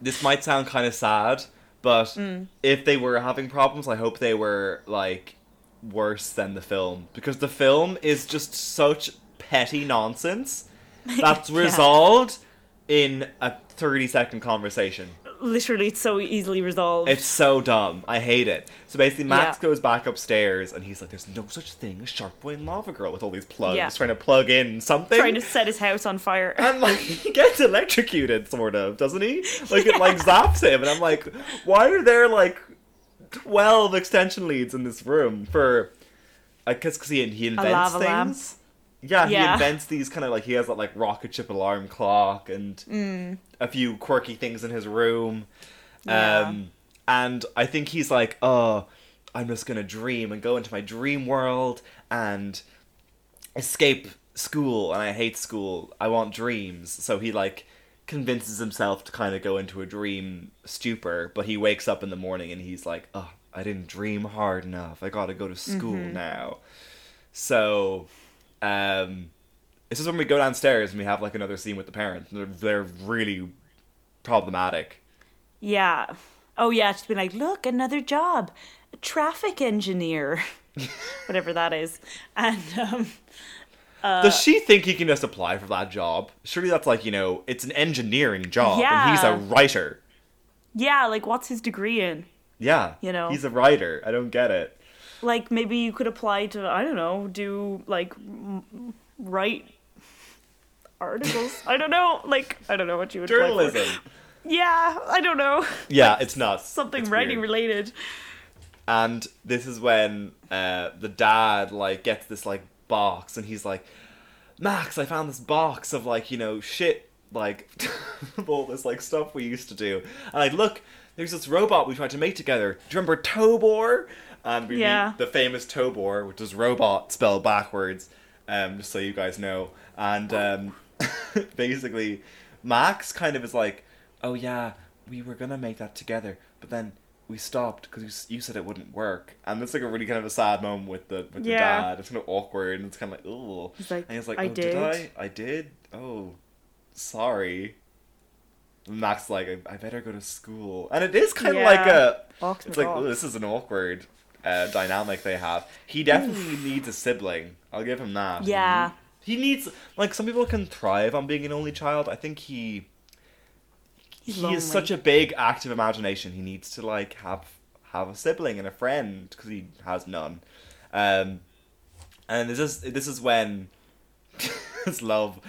this might sound kind of sad, but Mm. if they were having problems, I hope they were like worse than the film because the film is just such petty nonsense that's Yeah. resolved in a thirty-second conversation. Literally, it's so easily resolved. It's so dumb. I hate it. So basically, Max Yeah. goes back upstairs and he's like, "There's no such thing as Shark Boy and Lava Girl with all these plugs, Yeah. trying to plug in something." trying to set his house on fire. and like he gets electrocuted, sort of, doesn't he? Like it like zaps him, and I'm like, why are there like twelve extension leads in this room for? I guess because he he invents things. lamp. Yeah, he Yeah. invents these kind of like he has that like rocket ship alarm clock and Mm. a few quirky things in his room. Yeah. Um, and I think he's like, oh, I'm just gonna dream and go into my dream world and escape school. And I hate school. I want dreams. So he like convinces himself to kind of go into a dream stupor. But he wakes up in the morning and he's like, oh, I didn't dream hard enough. I gotta go to school Mm-hmm. now. So, um, this is when we go downstairs and we have like another scene with the parents. They're, they're really problematic. Yeah. Oh yeah, She's been like, look, another job, a traffic engineer, whatever that is, and um, Does she think he can just apply for that job? Surely that's like, you know, it's an engineering job and he's a writer. yeah, like what's his degree in? Yeah. You know. He's a writer. I don't get it. Like maybe you could apply to I don't know, do like write articles. I don't know, like I don't know what you would. Journalism. Yeah, I don't know, Yeah, it's not something It's writing weird. related. And this is when uh, the dad like gets this like box and he's like, Max, I found this box of like, you know, shit like all this like stuff we used to do. And i look, there's this robot we tried to make together. Do you remember Tobor? And we Yeah. the famous Tobor, which is robot spelled backwards, um, just so you guys know. And um, basically, Max kind of is like, "Oh yeah, we were gonna make that together, but then we stopped because you, you said it wouldn't work." And it's like a really kind of a sad moment with the with the dad. It's kind of awkward, and it's kind of like, "Oh." Like, and he's like, "I "Oh, did. did." I? I did. Oh, sorry." And Max like, I, I better go to school, and it is kind of Yeah. like a. Box It's like, oh, this is an awkward uh, dynamic they have. He definitely needs a sibling. I'll give him that. Yeah. He needs like some people can thrive on being an only child. I think he He's he lonely. has such a big active imagination. He needs to like have have a sibling and a friend because he has none. Um, and this is this is when his love.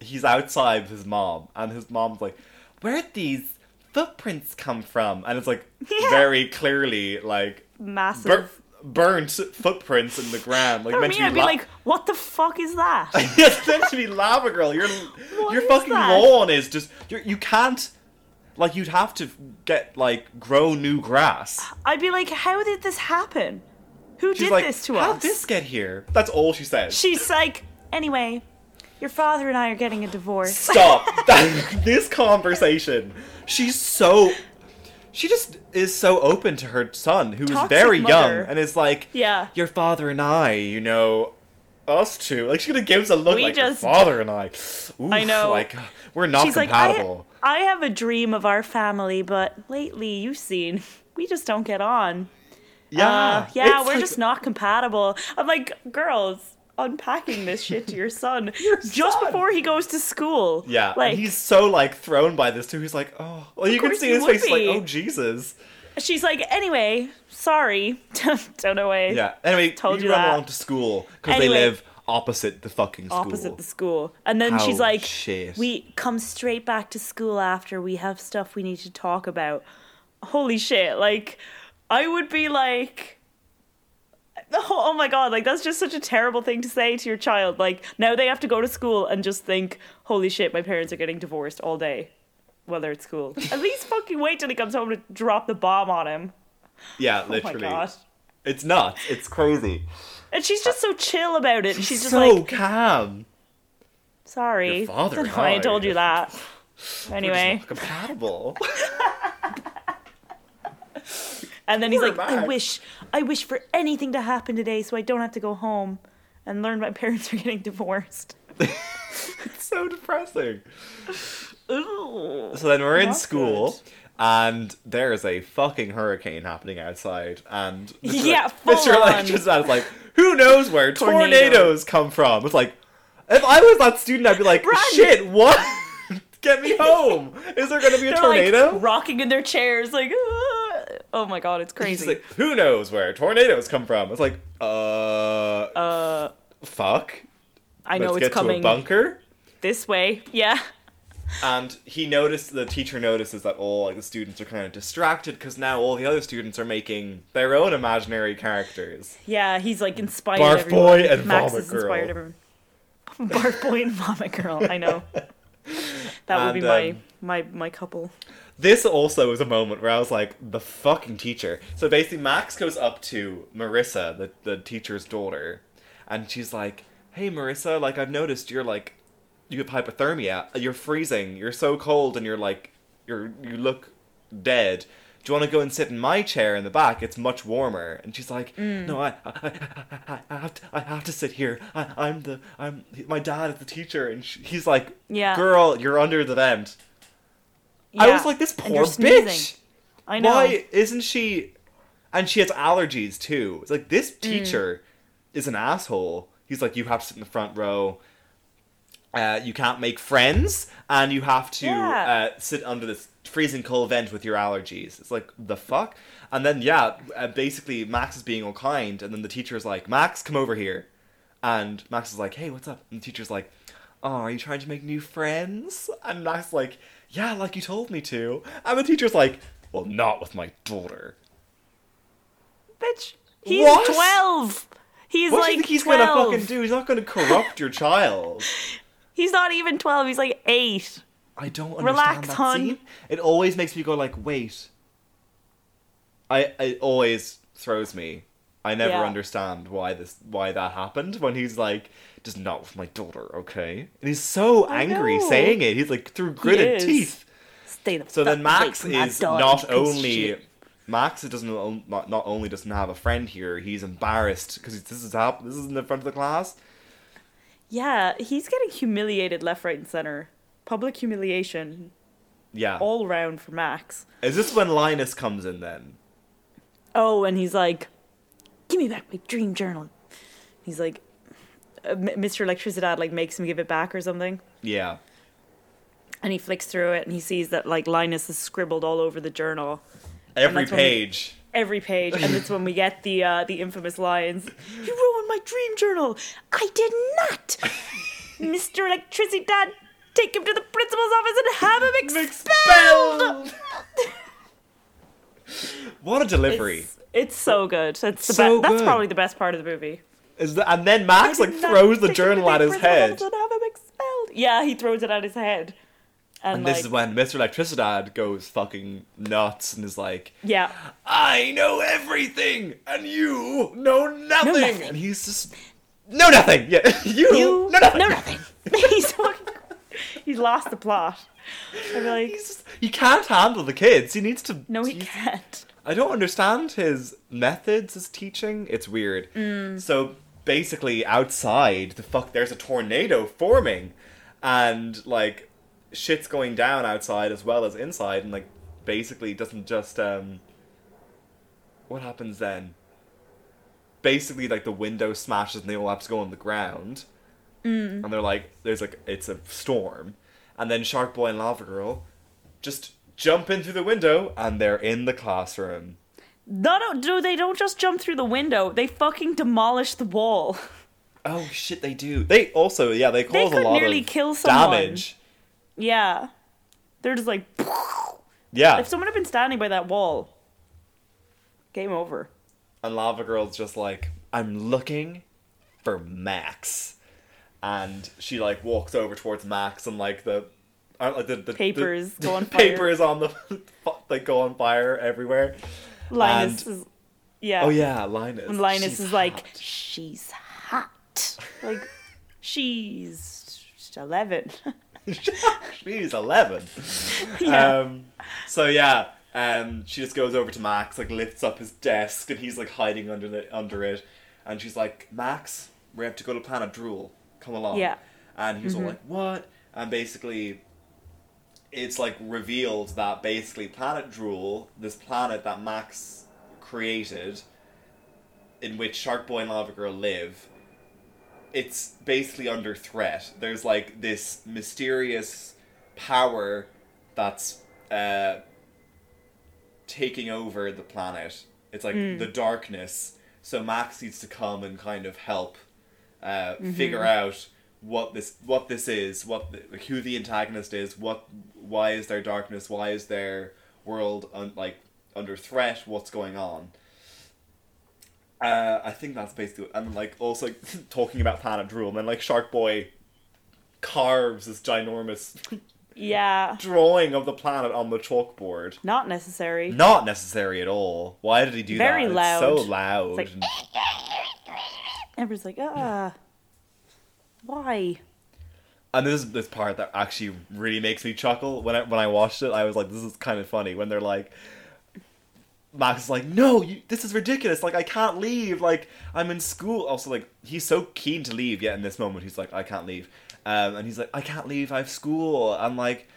He's outside with his mom, and his mom's like, "Where'd these footprints come from?" And it's like Yeah. very clearly like massive. bur- burnt footprints in the ground, like meant me, to be, I'd be like, what the fuck is that? it's meant to be lava girl. Your What your fucking that? lawn is just you're, you can't like you'd have to get like grow new grass. I'd be like, how did this happen? Who She's did like, this to us? how'd us? this get here? That's all she says. She's like, anyway, your father and I are getting a divorce. Stop that, this conversation. She's so. She just is so open to her son, who is Toxic very young, and is like, Yeah. your father and I, you know, us two. Like she gonna give us a look We like just- your father and I. Oof, I know. Like we're not She's compatible. I, have a dream of our family, but lately, you've seen, we just don't get on. yeah, Uh, yeah, we're like- just not compatible. I'm like, girls, unpacking this shit to your son Your just son. before he goes to school. Yeah, like he's so like thrown by this too. He's like, oh, well, you can see his face, like, oh Jesus. she's like, anyway, sorry, don't know why. Yeah. Anyway, Told you you run that. along to school because Anyway. they live opposite the fucking school. opposite the school. And then How she's like, shit. "We come straight back to school after we have stuff we need to talk about." Holy shit! Like, I would be like, Oh, oh my god, like that's just such a terrible thing to say to your child. Like now they have to go to school and just think, holy shit, my parents are getting divorced all day while they're at school. At least fucking wait till he comes home to drop the bomb on him. Yeah, Oh literally. god. It's nuts. It's crazy. And she's just so chill about it. She's, just so like, calm. sorry. Your father why I told you that. Anyway. just compatible. And then he's Poor like, I wish, I wish for anything to happen today so I don't have to go home and learn my parents are getting divorced. it's so depressing. Ooh. So then we're in school, good. and there is a fucking hurricane happening outside, and Mr. Yeah, full Mr. Electricist is like, who knows where Tornado. tornadoes come from? It's like, if I was that student, I'd be like, Run. shit, what? Get me home! Is there gonna be a They're tornado? like rocking in their chairs, like, "Ah." oh my god, it's crazy. like, who knows where tornadoes come from? It's like, uh, uh, fuck. I know Let's it's get coming to bunker. this way. Yeah. And he noticed, the teacher notices that all like the students are kind of distracted because now all the other students are making their own imaginary characters. Yeah, he's like inspired Barf everyone. boy and Max vomit has girl. inspired everyone. Barf boy and vomit girl. I know. That would be And, my um, my my couple. This also was a moment where I was like, the fucking teacher. So basically, Max goes up to Marissa, the, the teacher's daughter, and she's like, hey, Marissa, like, I've noticed you're like, you have hypothermia. You're freezing. You're so cold, and you're like, you're you look dead. Do you want to go and sit in my chair in the back? It's much warmer. And she's like, Mm. no, I, I, I, I have to, I have to sit here. I, I'm the, I'm, my dad is the teacher, and sh he's like, Yeah. girl, you're under the vent. I was like, this poor bitch. I know. Why isn't she? And she has allergies too. It's like Mm. this teacher is an asshole. He's like, you have to sit in the front row. Uh, you can't make friends, and you have to Yeah. uh, sit under this freezing cold vent with your allergies. It's like the fuck. And then yeah, uh, basically Max is being all kind, and then the teacher's like, Max, come over here. And Max is like, hey, what's up? And the teacher's like, oh, are you trying to make new friends? And Max is like, yeah, like you told me to. And the teacher's like, well, not with my daughter. Bitch. He's What? twelve. He's like, What like do you think he's 12. gonna fucking do? He's not gonna corrupt your child. He's not even twelve. He's like eight. I don't understand Relax, that hun. scene. It always makes me go like, wait. I it always throws me. I never Yeah. understand why this why that happened when he's like, just not with my daughter, okay? And he's so I angry know. saying it. He's like through gritted teeth. Stay the So then Max is not you piece of only. Max doesn't not, not only doesn't have a friend here, he's embarrassed because this is hap- this is in the front of the class. Yeah, he's getting humiliated left, right, and center. Public humiliation Yeah. all around for Max. Is this when Linus comes in then? Oh, and he's like, "Give me back my dream journal." He's like, uh, Mr. Electricidad like makes him give it back or something, Yeah. and he flicks through it and he sees that like Linus has scribbled all over the journal, Every that's when we- page. Every page, and it's when we get the uh, the infamous lines: "You ruined my dream journal. I did not, Mr. Electricidad. Take him to the principal's office and have him expelled. Expelled! what a delivery. It's, it's so good. It's the So be- That's probably the best part of the movie. Is that, and then Max like throws the take him to journal at his head. office And have him expelled. Yeah, he throws it at his head. And, And like, this is when Mr. Electricidad goes fucking nuts and is like, yeah, I know everything, and you know nothing. nothing. And he's just, know nothing. Yeah, you, you know nothing. know nothing. he's fucking, he's lost the plot. Be like, He's just, he can't handle the kids. He needs to. no, he can't. I don't understand his methods as teaching. It's weird. Mm. So basically, outside, the fuck, there's a tornado forming, and like shit's going down outside as well as inside, and like basically doesn't just um. What happens then? Basically, like the window smashes and they all have to go on the ground, Mm. and they're like, "There's like it's a storm," and then Shark Boy and Lava Girl just jump in through the window and they're in the classroom. No, no, do they don't just jump through the window? They fucking demolish the wall. Oh shit, they do. They also, yeah, they cause a could lot nearly of kill someone. damage. Yeah. They're just like. Yeah. If someone had been standing by that wall, game over. And Lava Girl's just like, I'm looking for Max. And she like walks over towards Max and like the uh, like the, the papers the, go on fire. papers on the like go on fire everywhere. Linus and, is yeah. Oh yeah, Linus. And Linus she's is hot. like she's hot. Like she's 11. She's 11. Yeah. Um, so, yeah. Um, she just goes over to Max, like lifts up his desk, and he's like hiding under the under it. And she's like, "Max, we have to go to Planet Drool. Come along." Yeah. And he's mm-hmm. all like, "What?" And basically, it's like revealed that basically Planet Drool, this planet that Max created, in which Shark Boy and Lava Girl live, it's basically under threat. There's like this mysterious power that's uh, taking over the planet. It's like Mm. the darkness. So Max needs to come and kind of help uh, Mm-hmm. figure out what this what this is, what the, like, who the antagonist is, what why is there darkness, why is their world un, like under threat, what's going on. Uh, I think that's basically, it. and like also like, talking about Planet Drool, and then like Shark Boy carves this ginormous yeah. drawing of the planet on the chalkboard. Not necessary. Not necessary at all. Why did he do Very that? loud. It's so loud. It's like- Everyone's like, ah. Why? and this is this part that actually really makes me chuckle. When I when I watched it, I was like, "This is kind of funny." When they're like, Max is like, "No, you, this is ridiculous. Like, I can't leave. Like, I'm in school." Also, like, he's so keen to leave. Yet in this moment, he's like, "I can't leave," um, and he's like, "I can't leave. I have school." I'm like.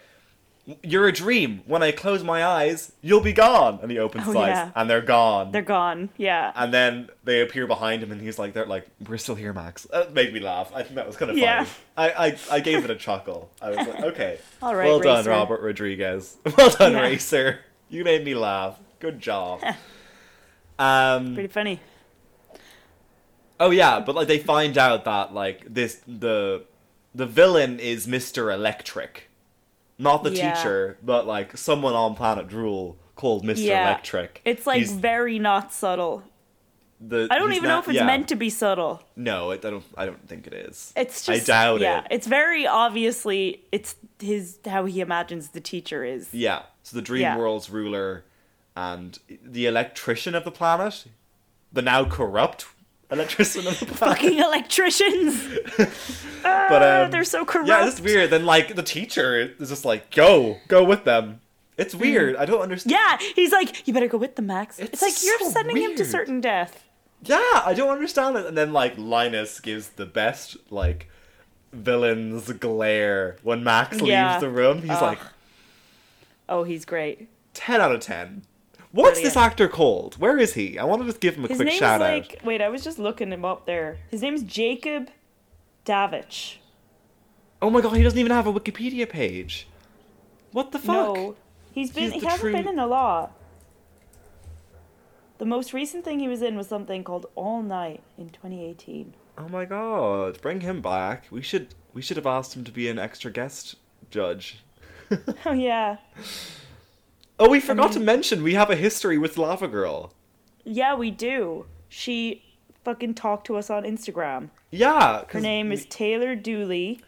You're a dream. When I close my eyes, you'll be gone. And he opens Oh, his eyes, yeah. and they're gone. They're gone. Yeah. and then they appear behind him, and he's like, "They're like, we're still here, Max." That made me laugh. I think that was kind of funny. Yeah. I, I, I gave it a chuckle. I was like, "Okay, All right, well done, Robert Rodriguez. Well done, Yeah. Racer. You made me laugh. Good job." um. Pretty funny. Oh yeah, but like they find out that like this the the villain is Mister Electric, not the Yeah. teacher, but like someone on Planet Drool called Mister Yeah. Electric. It's like He's very not subtle. the, I don't even know if it's yeah. meant to be subtle. No, it, I don't. I don't think it is. It's just. I doubt yeah, it. it's very obviously it's his how he imagines the teacher is. Yeah. So the Dream. World's ruler and the electrician of the planet, the now corrupt electrician of the planet. Fucking electricians. but um, they're so corrupt. Yeah, it's weird. Then like the teacher is just like, go, go with them. It's Mm. weird. I don't understand. Yeah, he's like, you better go with them, Max. It's, It's like you're so sending him to certain death. Yeah, I don't understand it. And then like Linus gives the best like villain's glare when Max Yeah. leaves the room. He's like Oh, he's great. ten out of ten. What's this actor called? Where is he? I want to just give him a His quick name's shout out. like wait, I was just looking him up there. His name's Jacob Davich. Oh my god, he doesn't even have a Wikipedia page. What the fuck? No, he's been He's he the hasn't true- been in a lot. The most recent thing he was in was something called All Night in 2018. Oh my god, bring him back. We should we should have asked him to be an extra guest judge. Oh yeah, Oh, we forgot to mention we have a history with Lava Girl. yeah, we do. She fucking talked to us on Instagram. Yeah, Her name we- is Taylor Dooley.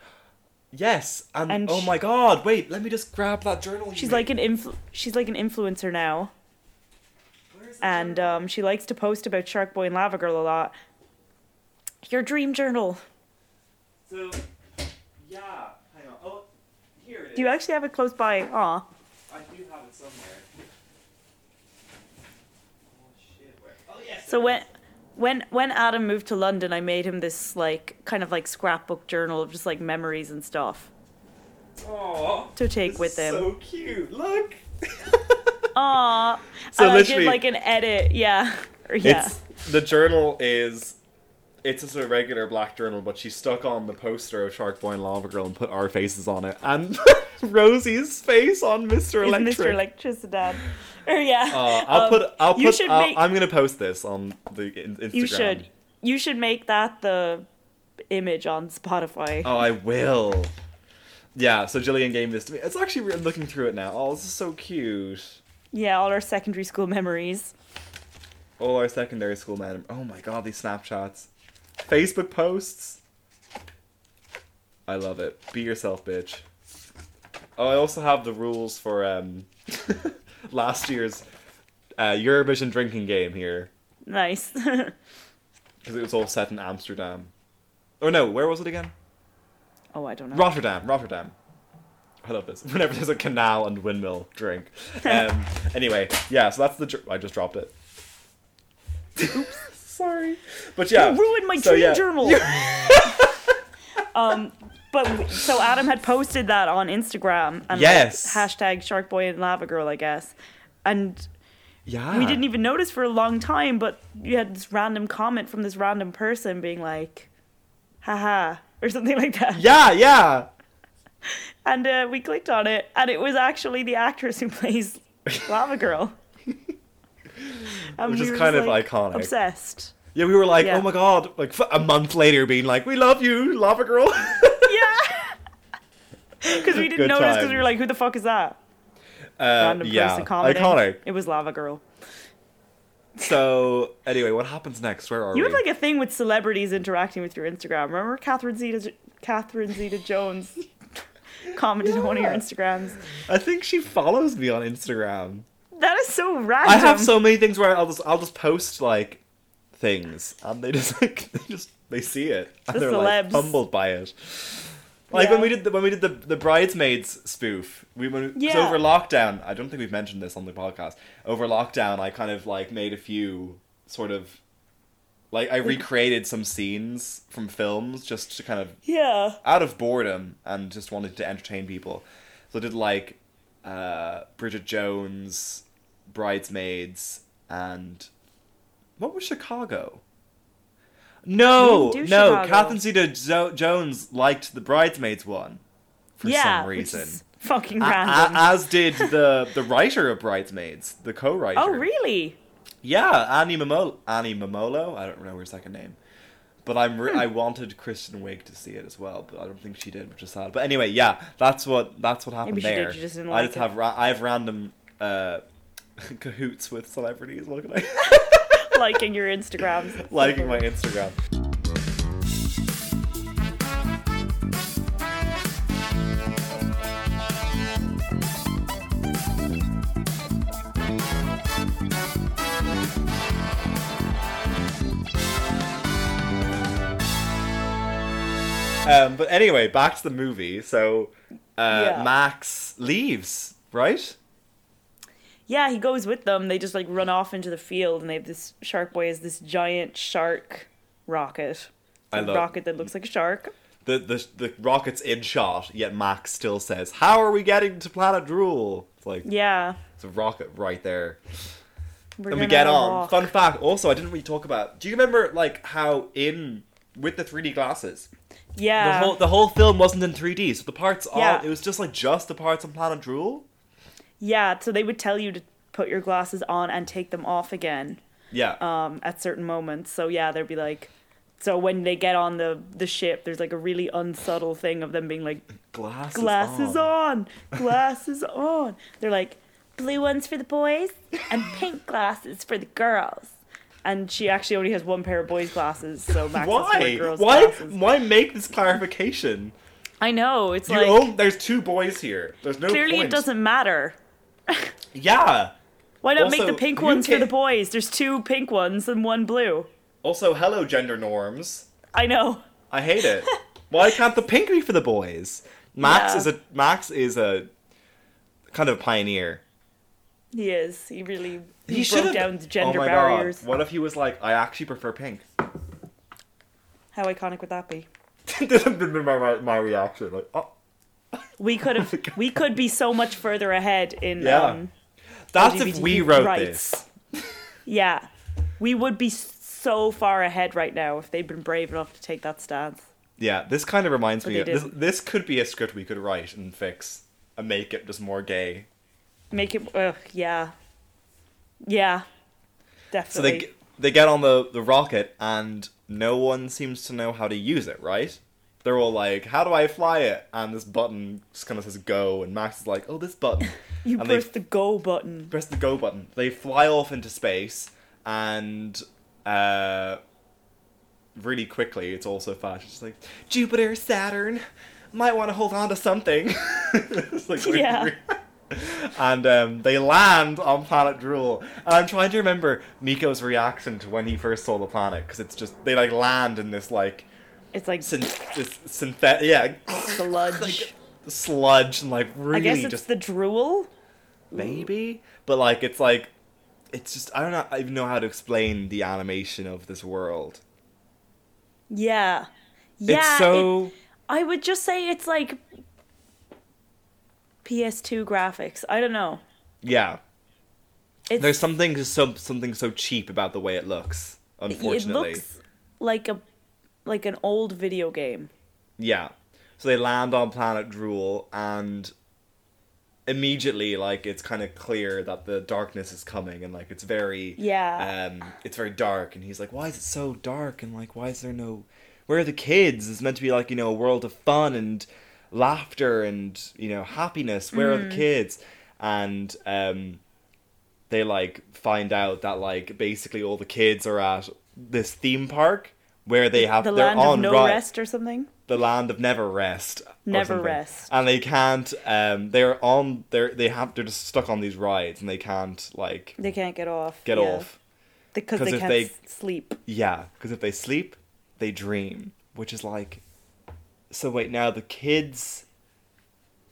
yes, and, and oh sh- my god, wait, let me just grab that journal. She's made. like an influ- she's like an influencer now, Where is the and um, she likes to post about Shark Boy and Lava Girl a lot. Your dream journal. so yeah, hang on. Oh, here it is. Do you actually have it close by? Aw. I do have it somewhere. Oh shit, where? Oh yes. So when when when Adam moved to London, I made him this like kind of like scrapbook journal of just like memories and stuff Aw, to take this with is him. So cute. Look. Aw. So and I literally- did like an edit. Yeah. Yeah. It's the journal is it's just a regular black journal, but she stuck on the poster of Shark Boy and Lava Girl and put our faces on it, and Rosie's face on Mister Is Electric. Mr. Electricidad. Or yeah. Uh, I'll Um, put. I'll put. I'll, make- I'm gonna post this on the in- Instagram. You should. You should make that the image on Spotify. Oh, I will. Yeah. So Jillian gave this to me. It's actually I'm looking through it now. Oh, this is so cute. Yeah, all our secondary school memories. All our secondary school men. Oh my god, these Snapchats. Facebook posts. I love it. Be yourself, bitch. Oh, I also have the rules for um last year's uh, Eurovision drinking game here Nice. because it was all set in Amsterdam. Oh no, where was it again? oh, I don't know. Rotterdam, Rotterdam. I love this. Whenever there's a canal and windmill drink. Um, anyway, yeah. So that's the. Dr- I just dropped it. Oops, sorry. But yeah, You ruined my so, dream yeah. journal. um, but so Adam had posted that on Instagram and like, Yes. hashtag Shark Boy and Lava Girl, I guess, and Yeah, we didn't even notice for a long time. But you had this random comment from this random person being like, "Haha," or something like that. Yeah, yeah. And uh, we clicked on it, and it was actually the actress who plays Lava Girl. And Which we is kind just, of like, iconic. Obsessed. Yeah, we were like, Yeah. oh my god, like f- a month later, being like, we love you, Lava Girl. Yeah. Because we didn't Good notice because we were like, who the fuck is that? uh, Random yeah, person commenting. iconic. It was Lava Girl. So anyway, what happens next? Where are You we? have like a thing with celebrities interacting with your Instagram. Remember Catherine Zeta Catherine Zeta Jones commented on one of your Instagrams. I think she follows me on Instagram. That is so random. I have so many things where I'll just I'll just post like things and they just like they just they see it and The they're like celebs. humbled by it. Like when we did the when we did the the bridesmaids spoof, we went Yeah. over lockdown. I don't think we've mentioned this on the podcast. Over lockdown, I kind of like made a few sort of like I recreated some scenes from films just to kind of Yeah. out of boredom and just wanted to entertain people. So I did like uh, Bridget Jones, Bridesmaids, and what was Chicago? No, We didn't do no. Chicago. Catherine Zeta Jones liked the Bridesmaids one for yeah. some reason. fucking A- a- random. as did the the writer of Bridesmaids, the co-writer. oh really? Yeah, Annie Mumolo. Annie Mumolo. I don't know her second name, but I'm Hmm. I wanted Kristen Wiig to see it as well, but I don't think she did, which is sad. But anyway, yeah, that's what that's what happened Maybe she did, there. just I like just it. have ra- I have random uh, cahoots with celebrities. What can I Liking your Instagrams. liking my Instagram? Um, but anyway, back to the movie. So, uh, Yeah. Max leaves, right? Yeah, he goes with them. They just like run off into the field, and they have this Shark Boy has this giant shark rocket. It's I a love- rocket that looks like a shark. The, the the rocket's in shot, yet Max still says, "How are we getting to Planet Drool?" It's like Yeah, it's a rocket right there, we're and we get on. walk. Fun fact. Also, I didn't really talk about. Do you remember like how in with the 3D glasses, Yeah, the whole the whole film wasn't in 3D, so the parts all Yeah. it was just like just the parts on Planet Drool. Yeah. So they would tell you to put your glasses on and take them off again Yeah, um, at certain moments. So yeah, they'd be like. So when they get on the the ship, there's like a really unsubtle thing of them being like, glasses. glasses on. on, glasses on. They're like blue ones for the boys and pink glasses for the girls. And she actually only has one pair of boys' glasses, so Max Why? girls' Why? glasses. Why why make this clarification? I know it's You like own. There's two boys here. There's no clearly point. it doesn't matter. Yeah. Why not make the pink ones for the boys? There's two pink ones and one blue. Also, hello, gender norms. I know. I hate it. Why can't the pink be for the boys? Max Yeah. is a Max is a kind of pioneer. He is. He really he, He broke down the gender oh barriers. God. What if he was like, I actually prefer pink? How iconic would that be? this have been my, my, my reaction. Like, oh, We could have we could be so much further ahead in Yeah. um, that's if we wrote rights. this. Yeah. We would be so far ahead right now if they'd been brave enough to take that stance. Yeah, this kind of reminds But me. Of, this, this could be a script we could write and fix and make it just more gay. Make it ugh, yeah. Yeah. Definitely so they they get on the the rocket and no one seems to know how to use it, right? They're all like, "How do I fly it?" And this button just kind of says "go," and Max is like, "Oh, this button." you and press the go button. press the go button. They fly off into space, and uh, really quickly, it's also fast. It's like Jupiter, Saturn, might want to hold on to something. It's like, Yeah. and um, they land on planet Drool. And I'm trying to remember Miko's reaction to when he first saw the planet because it's just they like land in this like It's like syn- this synthetic yeah sludge. sludge and like I really guess it's just the drool. maybe but like it's like it's just I don't know I even know how to explain the animation of this world. Yeah. Yeah. it's it- so I would just say it's like PS2 graphics. I don't know. yeah. It's, There's something so something so cheap about the way it looks. Unfortunately, it looks like a like an old video game. Yeah. So they land on planet Drool and immediately like it's kind of clear that the darkness is coming and like it's very Yeah. um it's very dark and he's like why is it so dark and like why is there no where are the kids it's meant to be like you know a world of fun and laughter and you know happiness where are the kids and um they like find out that like basically all the kids are at this theme park where they have the they're land on of no ri- rest or something. the land of never rest. Never rest. And they can't. Um, they're on. They're they have. They're just stuck on these rides, and they can't like They can't get off. get yeah. off. because 'Cause they if can't they- sleep. Yeah, because if they sleep, they dream, which is like. So wait, now the kids'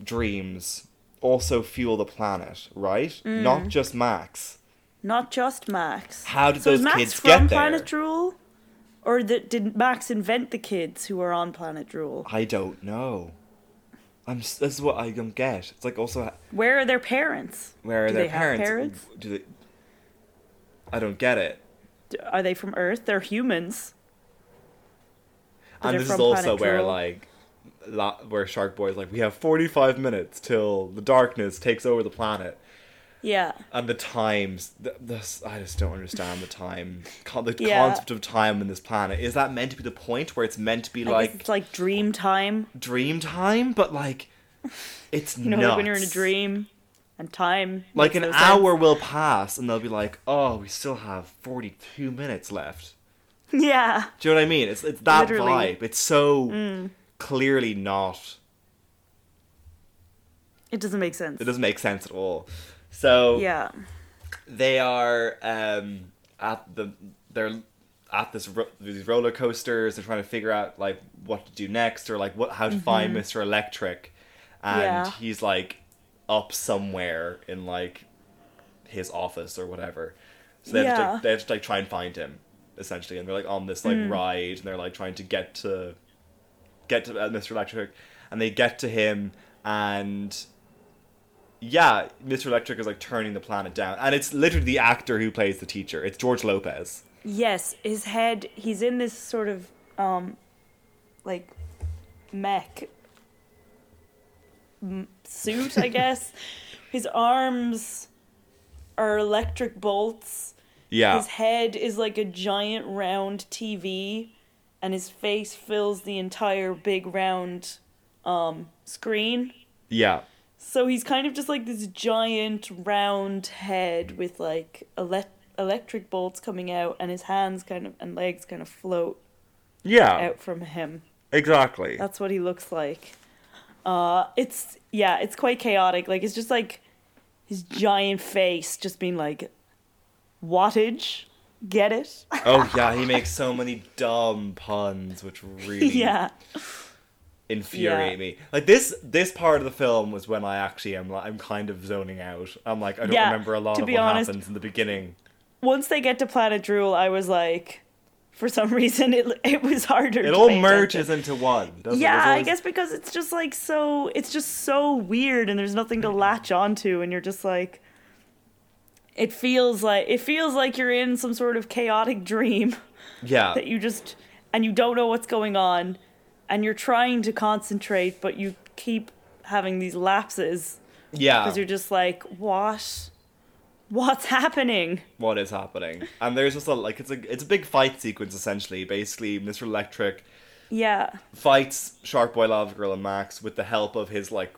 dreams also fuel the planet, right? Mm. Not just Max. Not just Max. How did so is those Max kids from get there? Planet Drool? Or the, did Max invent the kids who are on Planet Drool? I don't know. I'm. This is what I don't get. It's like also Where are their parents? where are Do their they have parents? parents? Do they? I don't get it. Are they from Earth? They're humans. And this is also Planet where Drool. like where shark boy is like we have 45 minutes till the darkness takes over the planet Yeah. and the times th- this i just don't understand the time the Yeah. concept of time in this planet is that meant to be the point where it's meant to be I like it's like dream time. dream time but like it's You know, nuts. like when you're in a dream and time. like an hour sense. will pass and they'll be like oh we still have 42 minutes left Yeah. do you know what i mean it's, it's that Literally. Mm. vibe it's so clearly not It doesn't make sense. It doesn't make sense at all. So Yeah. they are um, at the they're at this ro- these roller coasters. They're trying to figure out like what to do next or like what how to find Mister Electric, and Mm-hmm. Yeah. he's like up somewhere in like his office or whatever. So they have, to, like, they have to like try and find him essentially, and they're like on this like Mm. ride, and they're like trying to get to get to uh, Mr. Electric, and they get to him, and yeah, Mr. Electric is like turning the planet down, and it's literally the actor who plays the teacher. It's George Lopez. Yes, his head. He's in this sort of um, like mech suit, I guess. his arms are electric bolts. Yeah, His head is like a giant round TV, and his face fills the entire big round um, screen. yeah, So he's kind of just like this giant round head with like elect- electric bolts coming out, and his hands kind of and legs kind of float yeah, out from him. exactly. That's what he looks like. Uh, it's yeah, it's quite chaotic. Like it's just like his giant face just being like wattage. Get it? oh yeah, he makes so many dumb puns, which really yeah. Infuriate Yeah. me. Like this, this part of the film was when I actually am, like, I'm kind of zoning out. I'm like, I don't Yeah, remember a lot of what honest- happens in the beginning. Once they get to Planet Drool, I was like, for some reason, it it was harder. It all merges attention. into one. Doesn't it? Yeah, There's I guess because it's just like so it's just so weird and there's nothing to latch onto and you're just like it feels like it feels like you're in some sort of chaotic dream Yeah, that you just and you don't know what's going on and you're trying to concentrate but you keep having these lapses. Yeah. because you're just like what? What's happening? What is happening? And there's just a like it's a it's a big fight sequence essentially. Basically mr electric yeah. fights shark boy lava girl and max with the help of his like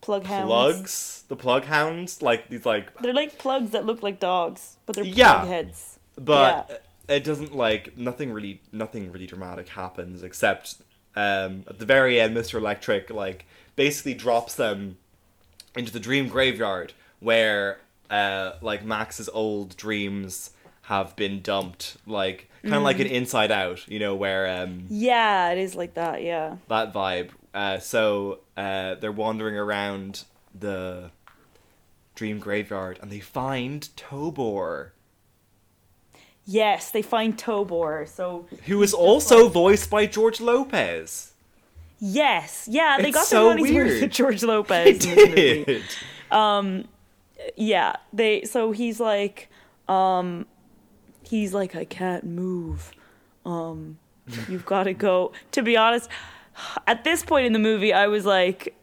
plug hounds. plugs? The plug hounds? Like these like they're like plugs that look like dogs but they're Yeah. plug heads. But it doesn't like nothing really nothing really dramatic happens except um, at the very end, Mr. Electric like basically drops them into the dream graveyard where uh, like Max's old dreams have been dumped, like kind of like an Inside Out, you know, where um, Yeah, it is like that. Yeah. that vibe. Uh, so uh, they're wandering around the dream graveyard and they find Tobor, Yes, they find Tobor. So who is also voiced by George Lopez. yes, yeah, they It's got so their money's worth weird. George Lopez. in this movie. did. yeah they so he's like um he's like i can't move um you've got to go to be honest at this point in the movie i was like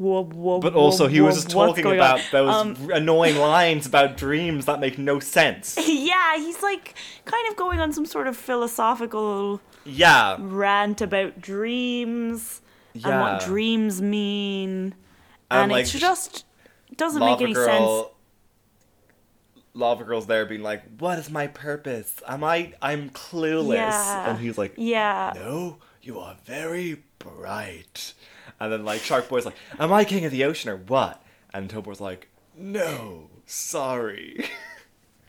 whoa, whoa, But also, he whoa, was just talking about on? those Um, annoying lines about dreams that make no sense. yeah he's like kind of going on some sort of philosophical Yeah, rant about dreams and what dreams mean And, and, like, it just doesn't make any sense Girl. Lava Girl's there being like, "What is my purpose? Am I? I'm clueless." Yeah. And he's like, yeah "No, you are very bright." And then like Shark Boy's like, "Am I king of the ocean or what?" And Tobor's like, "No, sorry."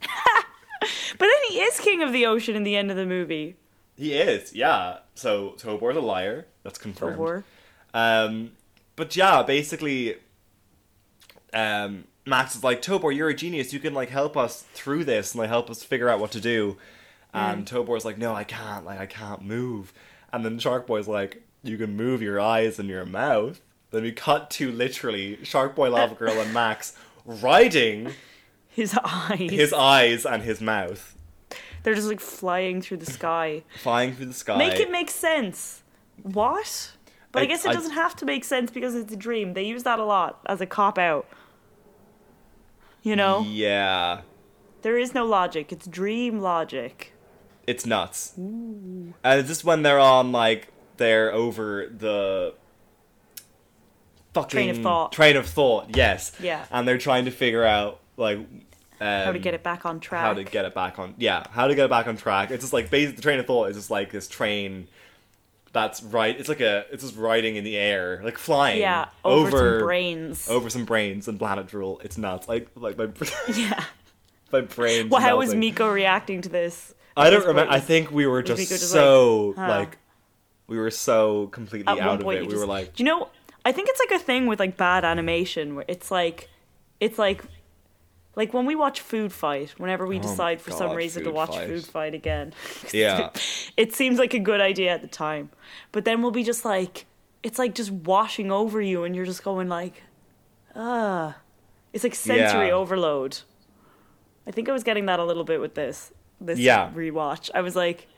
but then he is king of the ocean in the end of the movie he is, yeah. So Tobor's a liar. That's confirmed. Tobor. Um, but yeah, basically, um, Max is like, Tobor, you're a genius. You can like help us through this and like help us figure out what to do. And Tobor's like, no, I can't. Like, I can't move. And then Shark Boy's like, you can move your eyes and your mouth. Then we cut to literally Shark Boy, Lava Girl, and Max riding his eyes his eyes and his mouth, They're just like flying through the sky. flying through the sky. Make it make sense. What? But I, I- guess it I- doesn't have to make sense because it's a dream. They use that a lot as a cop out. You know? Yeah, There is no logic. It's dream logic. it's nuts. And it's just when they're on like they're over the fucking Train of thought. Train of thought, yes. Yeah. And they're trying to figure out like um, How to get it back on track. How to get it back on yeah, how to get it back on track. It's just like basically the train of thought is just like this train that's right it's like a it's just riding in the air, like flying Yeah, over, over some brains. over some brains and planet drool. It's nuts. Like like my Yeah. my brain. Well, how was Miko reacting to this? I don't remember. I think we were just, so like, huh. like, we were so completely At out of it. We just, were like, you know? I think it's like a thing with like bad animation where it's like, it's like, like when we watch Food Fight. Whenever we Oh decide for some reason to watch Fight. Food Fight again, Yeah. it seems like a good idea at the time, but then we'll be just like, it's like just washing over you, and you're just going like, ah, it's like sensory Yeah. overload. I think I was getting that a little bit with this this Yeah. rewatch. I was like,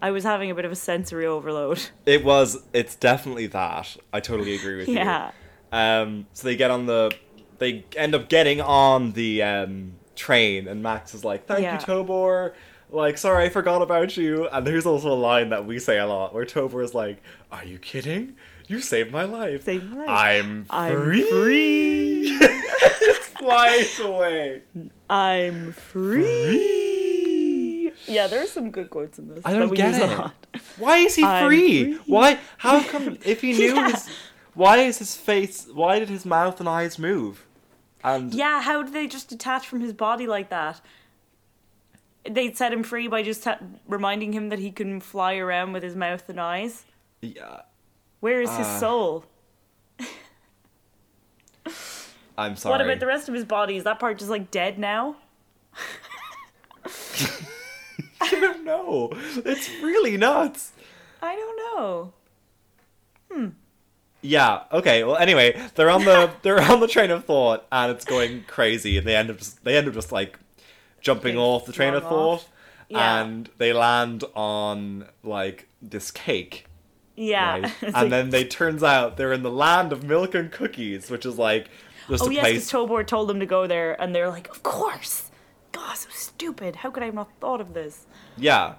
I was having a bit of a sensory overload. it was. It's definitely that. I totally agree with Yeah. you. Yeah. Um. So they get on the, they end up getting on the um train, and Max is like, "Thank Yeah. you, Tobor." Like, sorry, I forgot about you. And there's also a line that we say a lot where Tobor is like, "Are you kidding? You saved my life. Saved my life. I'm I'm free." free. Flies away. I'm free. Yeah, there's some good quotes in this. I don't get it. Why is he free? free. Why? How come? If he knew Yeah. his, why is his face? Why did his mouth and eyes move? And Yeah, how did they just detach from his body like that? They set him free by just ta- reminding him that he can fly around with his mouth and eyes. yeah, Where is his Uh, soul? I'm sorry. What about the rest of his body? Is that part just like dead now? I don't know. It's really nuts. I don't know. Hmm. Yeah. Okay. Well, anyway, they're on the they're on the train of thought, and it's going crazy, and they end up just, they end up just like jumping Getting off the train of thought. Yeah. and they land on like this cake. Yeah. right? And like- then they turns out they're in the land of milk and cookies, which is like just oh a yes, place. because Tobor told them to go there, and they're like, "Of course." God, so stupid. How could I have not thought of this? Yeah,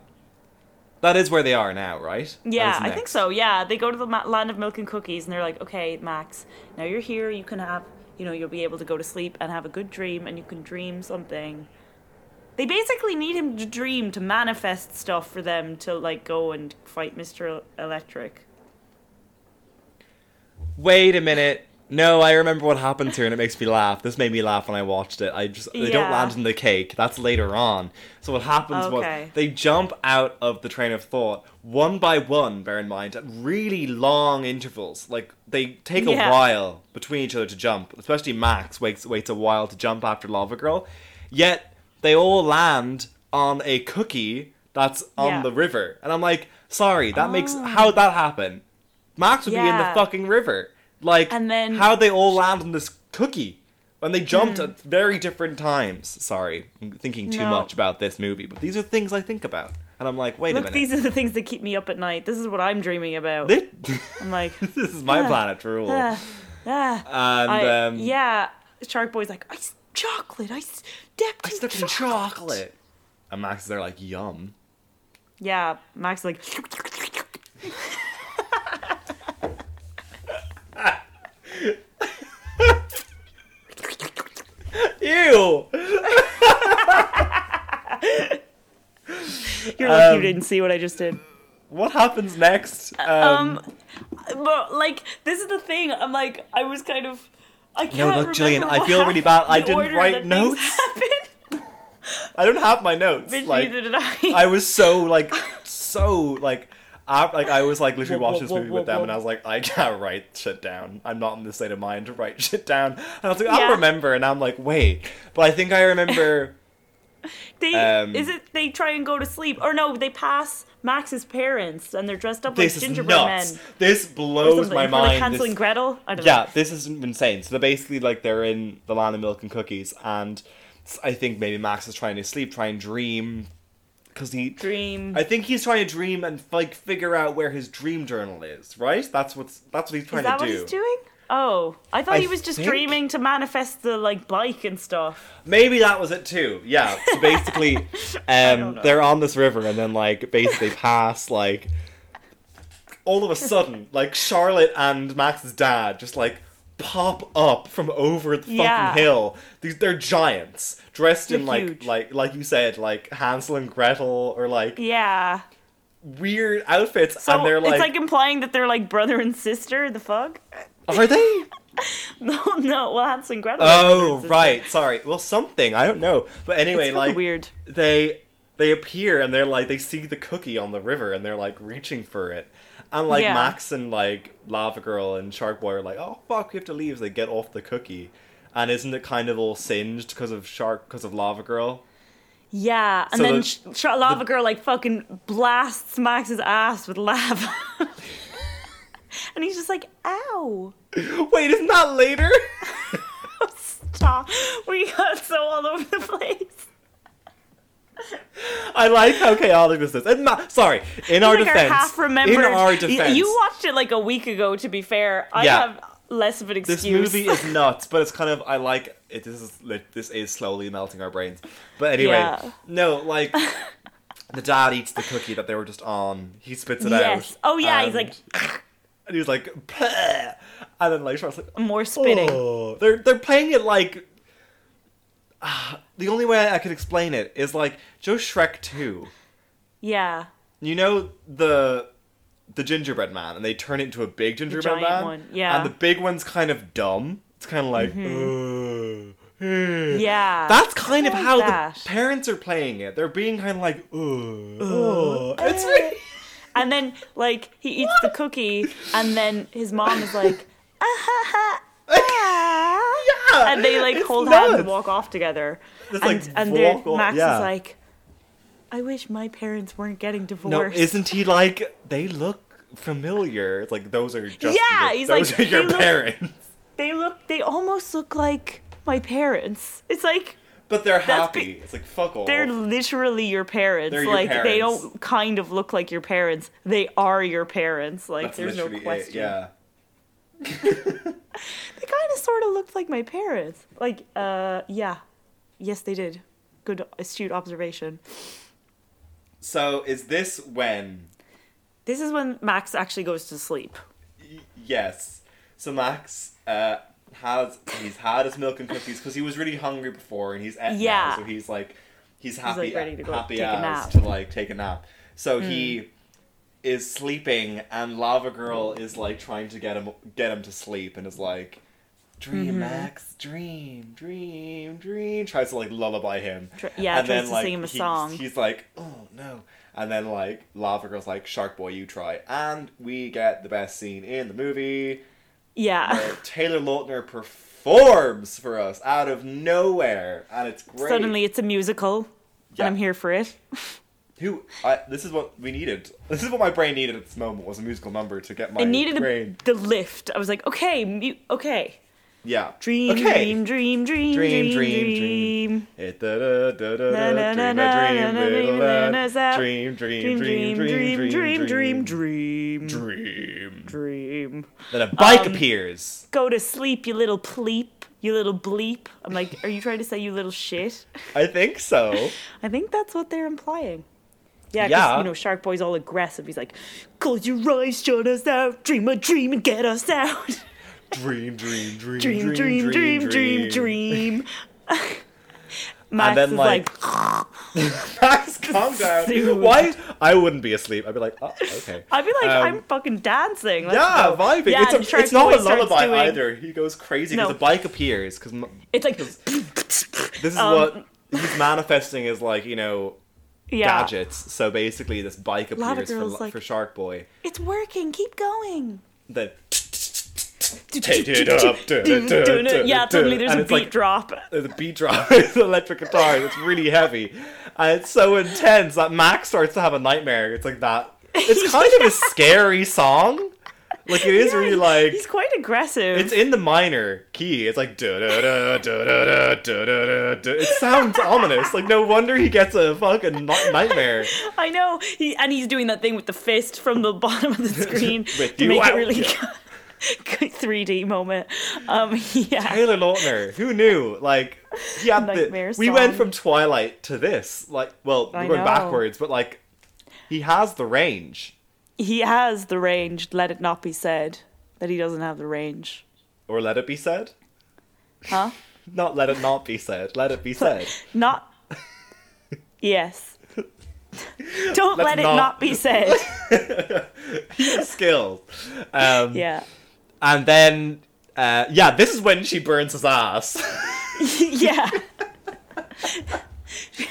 that is where they are now, right? Yeah, I think so. Yeah, they go to the ma- land of milk and cookies, and they're like, "Okay, Max, now you're here. You can have, you know, you'll be able to go to sleep and have a good dream, and you can dream something They basically need him to dream to manifest stuff for them to like go and fight Mr. Electric. Wait a minute. No, I remember what happens here, and it makes me laugh. This made me laugh when I watched it. I just they don't land in the cake. That's later on. So what happens Okay. was they jump out of the train of thought one by one. Bear in mind at really long intervals. Like they take a while between each other to jump. Especially Max waits waits a while to jump after Lava Girl. Yet they all land on a cookie that's on Yeah. the river, and I'm like, sorry, that makes ah. how'd that happen? Max would be in the fucking river. Like, And then- how'd they all land on this cookie? When they jumped Hmm. at very different times. Sorry, I'm thinking too No. much about this movie, but these are things I think about. And I'm like, wait a minute. these are the things that keep me up at night. This is what I'm dreaming about. This, I'm like, this is my planet ah, ah. and, I- um, yeah, Shark Boy's like, I s- chocolate. I stepped I in stuck in chocolate. And Max is there like, yum. Yeah, Max is like, Ew! you're lucky you Um, didn't see what I just did. What happens next? Um, but like, this is the thing. I'm like, I was kind of. I can't no, look, remember I feel really bad. I didn't write notes. happened. I don't have my notes. Like, neither did I. I was so like so like I, like I was like literally watching this movie with them and I was like I can't write shit down. I'm not in the state of mind to write shit down. And I was like I'll remember and I'm like wait. But I think I remember They Um, is it they try and go to sleep or no? They pass Max's parents and they're dressed up like gingerbread nuts. men. This blows my Or like mind. Hansel This- and Gretel. I don't yeah, know. this is insane. So they're basically like they're in the land of milk and cookies and I think maybe Max is trying to sleep, try and dream because he Dream. I think he's trying to dream and like figure out where his dream journal is, right? That's what's that's what he's trying is that to what do. he's doing? Oh, I thought I he was just think- dreaming to manifest the like bike and stuff. Maybe that was it too. Yeah. So basically, don't um, they're on this river and then like basically pass like all of a sudden like Charlotte and Max's dad just like pop up from over the fucking Yeah. hill. These they're giants dressed in They're like huge. like like you said like Hansel and Gretel or like Yeah. weird outfits So and they're like, it's like implying that they're like brother and sister. The fuck? are they? No, no. Well, Hansel and Gretel. Oh right, sorry. Well, something I don't know, but anyway, like weird. they they appear and they're like they see the cookie on the river and they're like reaching for it, and like Yeah. Max and like Lava Girl and Shark Boy are like, oh fuck, we have to leave. So they get off the cookie, and isn't it kind of all singed because of Shark because of Lava Girl? Yeah, and So then the- sh- sh- Lava Girl like fucking blasts Max's ass with lava, and he's just like, "Ow." Wait, isn't that later? Stop. We got so all over the place. I like how chaotic this is. And sorry, in our like defense, our in our defense, You watched it like a week ago. To be fair, I Yeah. have less of an excuse. this movie is nuts, but it's kind of I like it. This is this is slowly melting our brains. But anyway, Yeah. no, like the dad eats the cookie that they were just on. He spits it out. Yes. out. Oh, yeah, he's like- and he's like, "Bleh." and then like Charlotte's like, more spitting. oh. They're they're playing it like. Ah, the only way I could explain it is like Joe Shrek two. Yeah, You know the the gingerbread man, and they turn it into a big gingerbread man. one, yeah. And the big one's kind of dumb. It's kind of like, "Uh, eh." Mm-hmm. yeah. That's kind of how that. the parents are playing it. They're being kind of like, uh. It's really. And then like he eats the cookie, and then his mom is like, ah, ha, ha, ah. yeah, and they like hold hands and walk off together. Just, and like, and walk off- Max yeah. is like, I wish my parents weren't getting divorced. No, isn't he like? They look familiar. It's like those are just Yeah, your, he's those like, are your they look- parents. they look? They almost look like my parents. It's like But they're happy. be- it's like fuck off. they're literally your parents. They're your like they don't kind of look like your parents. They are your parents. Like That's there's no literally it, question. Yeah. They kind of sort of looked like my parents. Like, uh, yeah. Yes, they did. Good, astute observation. So is this when? This is when Max actually goes to sleep. Y- yes. So Max uh, has he's had his milk and cookies because he was really hungry before, and he's Yeah. now, so he's like he's happy like, ready to go happy take a as nap. to like take a nap. So he is sleeping, and Lava Girl is like trying to get him get him to sleep, and is like. Dream Mm-hmm. Max, dream, dream, dream. Tries to like lullaby him. Yeah, and tries then to like sing him a he's, song. he's like, oh no. And then like Lava Girl's like, Shark Boy, you try. And we get the best scene in the movie Yeah. where Taylor Lautner performs for us out of nowhere, and it's great. Suddenly it's a musical, Yeah. and I'm here for it. who I, this is what we needed. This is what my brain needed at this moment was a musical number to get my I needed brain. the lift. I was like, okay, mu- okay. Yeah. Dream, okay. dream, dream, dream, Dream, dream, dream, dream. It da da da da da dream a dream little lad. Dream dream Dream, dream dream dream, dream, dream, dream dream, dream. dream. Then a bike Um, appears. Go to sleep, you little pleep, you little bleep. I'm like, are you trying to say you little shit? I think so. I think that's what they're implying. Yeah, 'cause, Yeah. you know, Shark Boy's all aggressive. He's like, close your eyes, shut us out, dream a dream and get us out. Dream dream dream dream, dream, dream, dream, dream. Max then, is like, like, Max, calm down. Dude. Why? I wouldn't be asleep. I'd be like, oh, okay. I'd be like, Um, I'm fucking dancing. Let's yeah, go. vibing. Yeah, it's, a, it's not a lullaby doing- either. He goes crazy because No. a bike appears. Because It's like, this is Um, what he's manifesting as like you know yeah, gadgets. So basically, this bike appears for, like- for Shark Boy. it's working. Keep going. Then take it up. Yeah, suddenly there's and a beat like, drop. There's a beat drop. it's an electric guitar. It's really heavy, and it's so intense that Max starts to have a nightmare. It's like that. It's kind of a scary song. Like it is Yeah, really like He's quite aggressive. it's in the minor key. It's like da da da da da da da da. It sounds ominous. Like no wonder he gets a fucking nightmare. I know. He and he's doing that thing with the fist from the bottom of the screen to make out, it really yeah. good 3D moment. Um, yeah. Taylor Lautner, who knew? Like Nightmare the. We went from Twilight to this. Like, well, we're going know. backwards, but like, he has the range. He has the range. Let it not be said that he doesn't have the range. Or let it be said. Huh? Not let it not be said. Let it be said. Not. Yes. Don't Let's let it not- not be said. he has skills. Um, Yeah. And then, uh, yeah, this is when she burns his ass. yeah.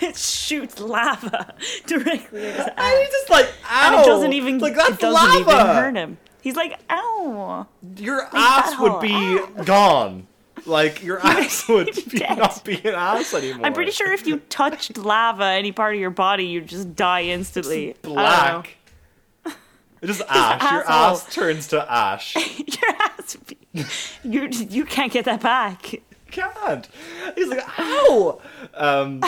it shoots lava directly in his and he's just like, ow! And it doesn't even like that's it doesn't lava. even hurt him. He's like, ow. Your that ass would be gone. Like your ass would be, not be an ass anymore. I'm pretty sure if you touched lava, any part of your body, you'd just die instantly. I black. Just ash. Your ass turns to ash. Your ass. You you can't get that back. Can't. He's like, ow. Um,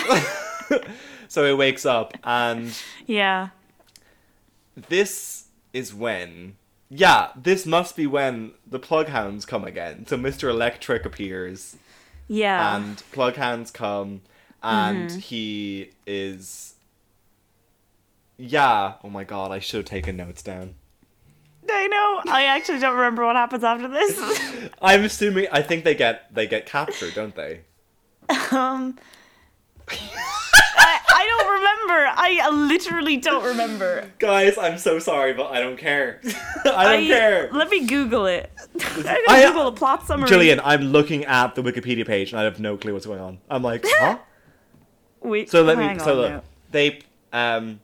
so he wakes up, and Yeah. this is when. Yeah, this must be when the plug hounds come again. So Mr. Electric appears, Yeah. and Plughounds come, and he is. Yeah. Oh my god, I should have taken notes down. I know. I actually don't remember what happens after this. I'm assuming. I think they get they get captured, don't they? um. I, I don't remember. I literally don't remember. Guys, I'm so sorry, but I don't care. I don't care. Let me Google it. I'm gonna I- Google a plot summary. Jillian, I'm looking at the Wikipedia page and I have no clue what's going on. I'm like, huh? Wait. So let me. hang So look, they um,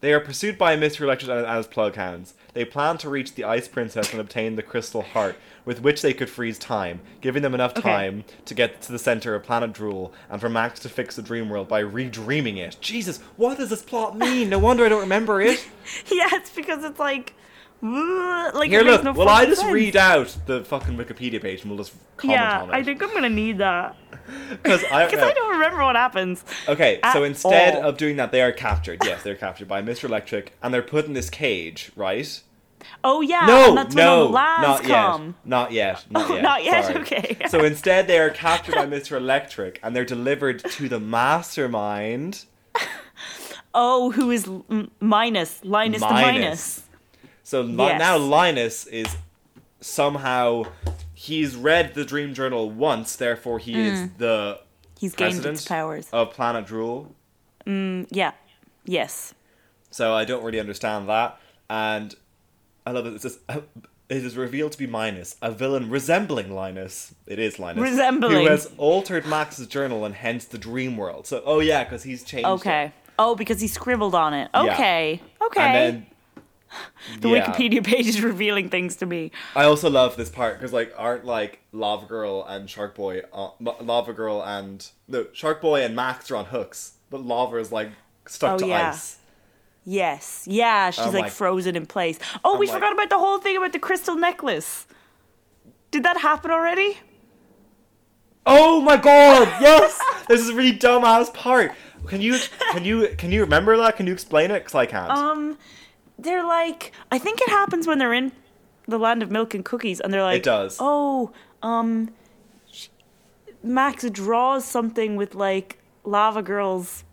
they are pursued by Mr. Electric and as Plughounds. They plan to reach the Ice Princess and obtain the Crystal Heart, with which they could freeze time, giving them enough Okay. time to get to the center of Planet Drool and for Max to fix the dream world by redreaming it. Jesus, what does this plot mean? No wonder I don't remember it. Yeah, it's because it's like, like Here, look. no well, I just sense. read out the fucking Wikipedia page and we'll just comment Yeah, on it. I think I'm gonna need that because I, because I don't remember what happens. Okay, so instead all. of doing that, they are captured. Yes, they're captured by Mr. Electric, and they're put in this cage, right? Oh yeah, no, no, all the labs not come. yet, not yet, not Oh, yet. not yet? Okay. so instead, they are captured by Mr. Electric, and they're delivered to the Mastermind. Oh, who is m- minus Linus the Minus. So Yes. now Linus is somehow he's read the Dream Journal once, therefore he Mm. is the He's gained president its powers. of Planet Drool. Yeah. Yes. So I don't really understand that. And I love it. It says, it is revealed to be Minus, a villain resembling Linus. It is Linus. Resembling. Who has altered Max's journal and hence the dream world. So, oh yeah, because he's changed it. Okay. Oh, because he scribbled on it. Yeah. Okay. Okay. And then. The yeah. Wikipedia page is revealing things to me. I also love this part because like aren't like Lava Girl and Shark Boy, uh, Lava Girl and no Shark Boy and Max are on hooks, but Lava is like stuck Oh, to yeah. ice. Yes. Yeah, she's I'm like like- frozen in place. Oh, we like- forgot about the whole thing about the crystal necklace. Did that happen already? Oh my god! Yes, this is a really dumbass part. Can you can you can you remember that? Can you explain it? Because I can't. Um, they're like, I think it happens when they're in the land of milk and cookies, and they're like, It does. Oh, um, sh- Max draws something with like lava girls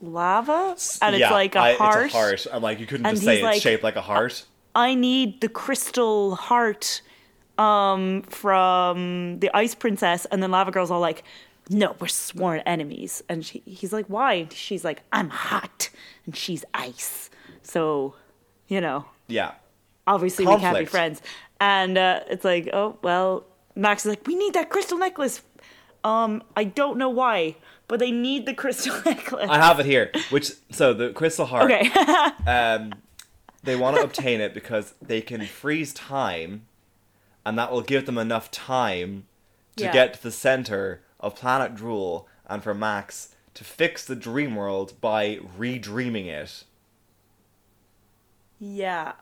lava, and yeah, it's like a I- heart. It's a heart. I'm like you couldn't And just say it's like- shaped like a heart. I need the crystal heart um from the ice princess and then lava girl's all like no we're sworn enemies and she, he's like why she's like i'm hot and she's ice so you know Yeah. obviously we can't be friends and uh, it's like oh well max is like we need that crystal necklace um i don't know why but they need the crystal necklace I have it here. Which so the crystal heart. okay um, they want to obtain it because they can freeze time, and that will give them enough time to Yeah. get to the center of Planet Drool and for Max to fix the dream world by redreaming it. Yeah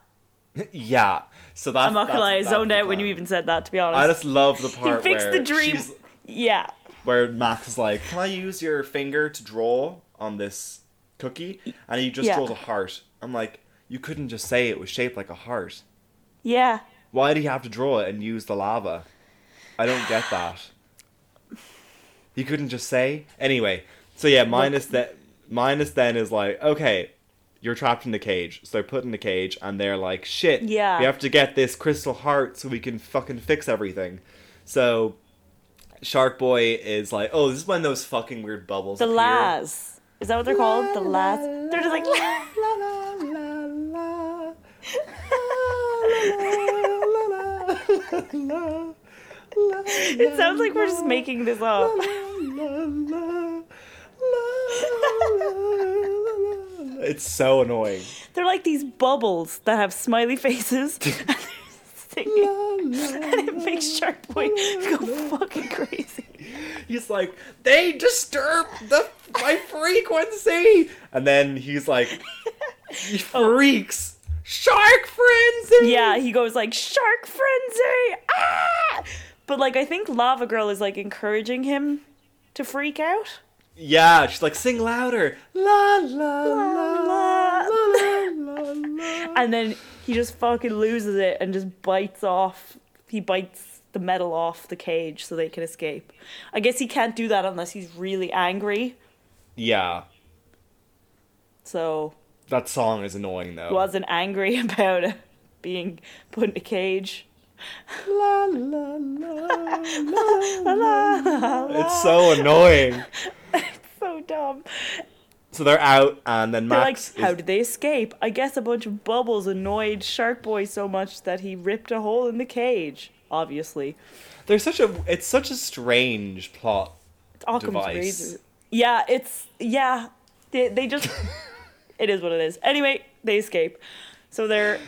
yeah, so that's. i'm not gonna lie i zoned out when you even said that to be honest I just love the part. he fixed where the dream yeah where Max is like, "Can I use your finger to draw on this cookie?" And he just Yeah. draws a heart. I'm like, you couldn't just say it was shaped like a heart. yeah Why do he have to draw it and use the lava? I don't get that. You couldn't just say anyway. So yeah, minus that. Minus then is like okay, you're trapped in the cage. So they're put in the cage and they're like shit. Yeah. we have to get this crystal heart so we can fucking fix everything. So Shark Boy is like, oh, this is when those fucking weird bubbles. the appear. las is that what they're called the las they're just like it sounds like we're just making this up It's so annoying. they're like these bubbles that have smiley faces and they're and it makes shark boy go fucking crazy He's like, they disturb the my frequency, and then he's like, he freaks. Shark frenzy. Yeah, he goes like shark frenzy. Ah! But like I think Lava Girl is like encouraging him to freak out. Yeah, she's like, sing louder. La la la la. la la la. And then he just fucking loses it and just bites off. He bites the metal off the cage so they can escape. I guess he can't do that unless he's really angry. Yeah, So that song is annoying though. wasn't angry about it being put in a cage. La la la la la la. It's so annoying. So dumb. So they're out, and then They're Max. like, how is- did they escape? I guess a bunch of bubbles annoyed Shark Boy so much that he ripped a hole in the cage. Obviously, There's such a. It's such a strange plot. it's comes Device. crazy. Yeah, it's yeah. They they just it is what it is. Anyway, they escape. So they're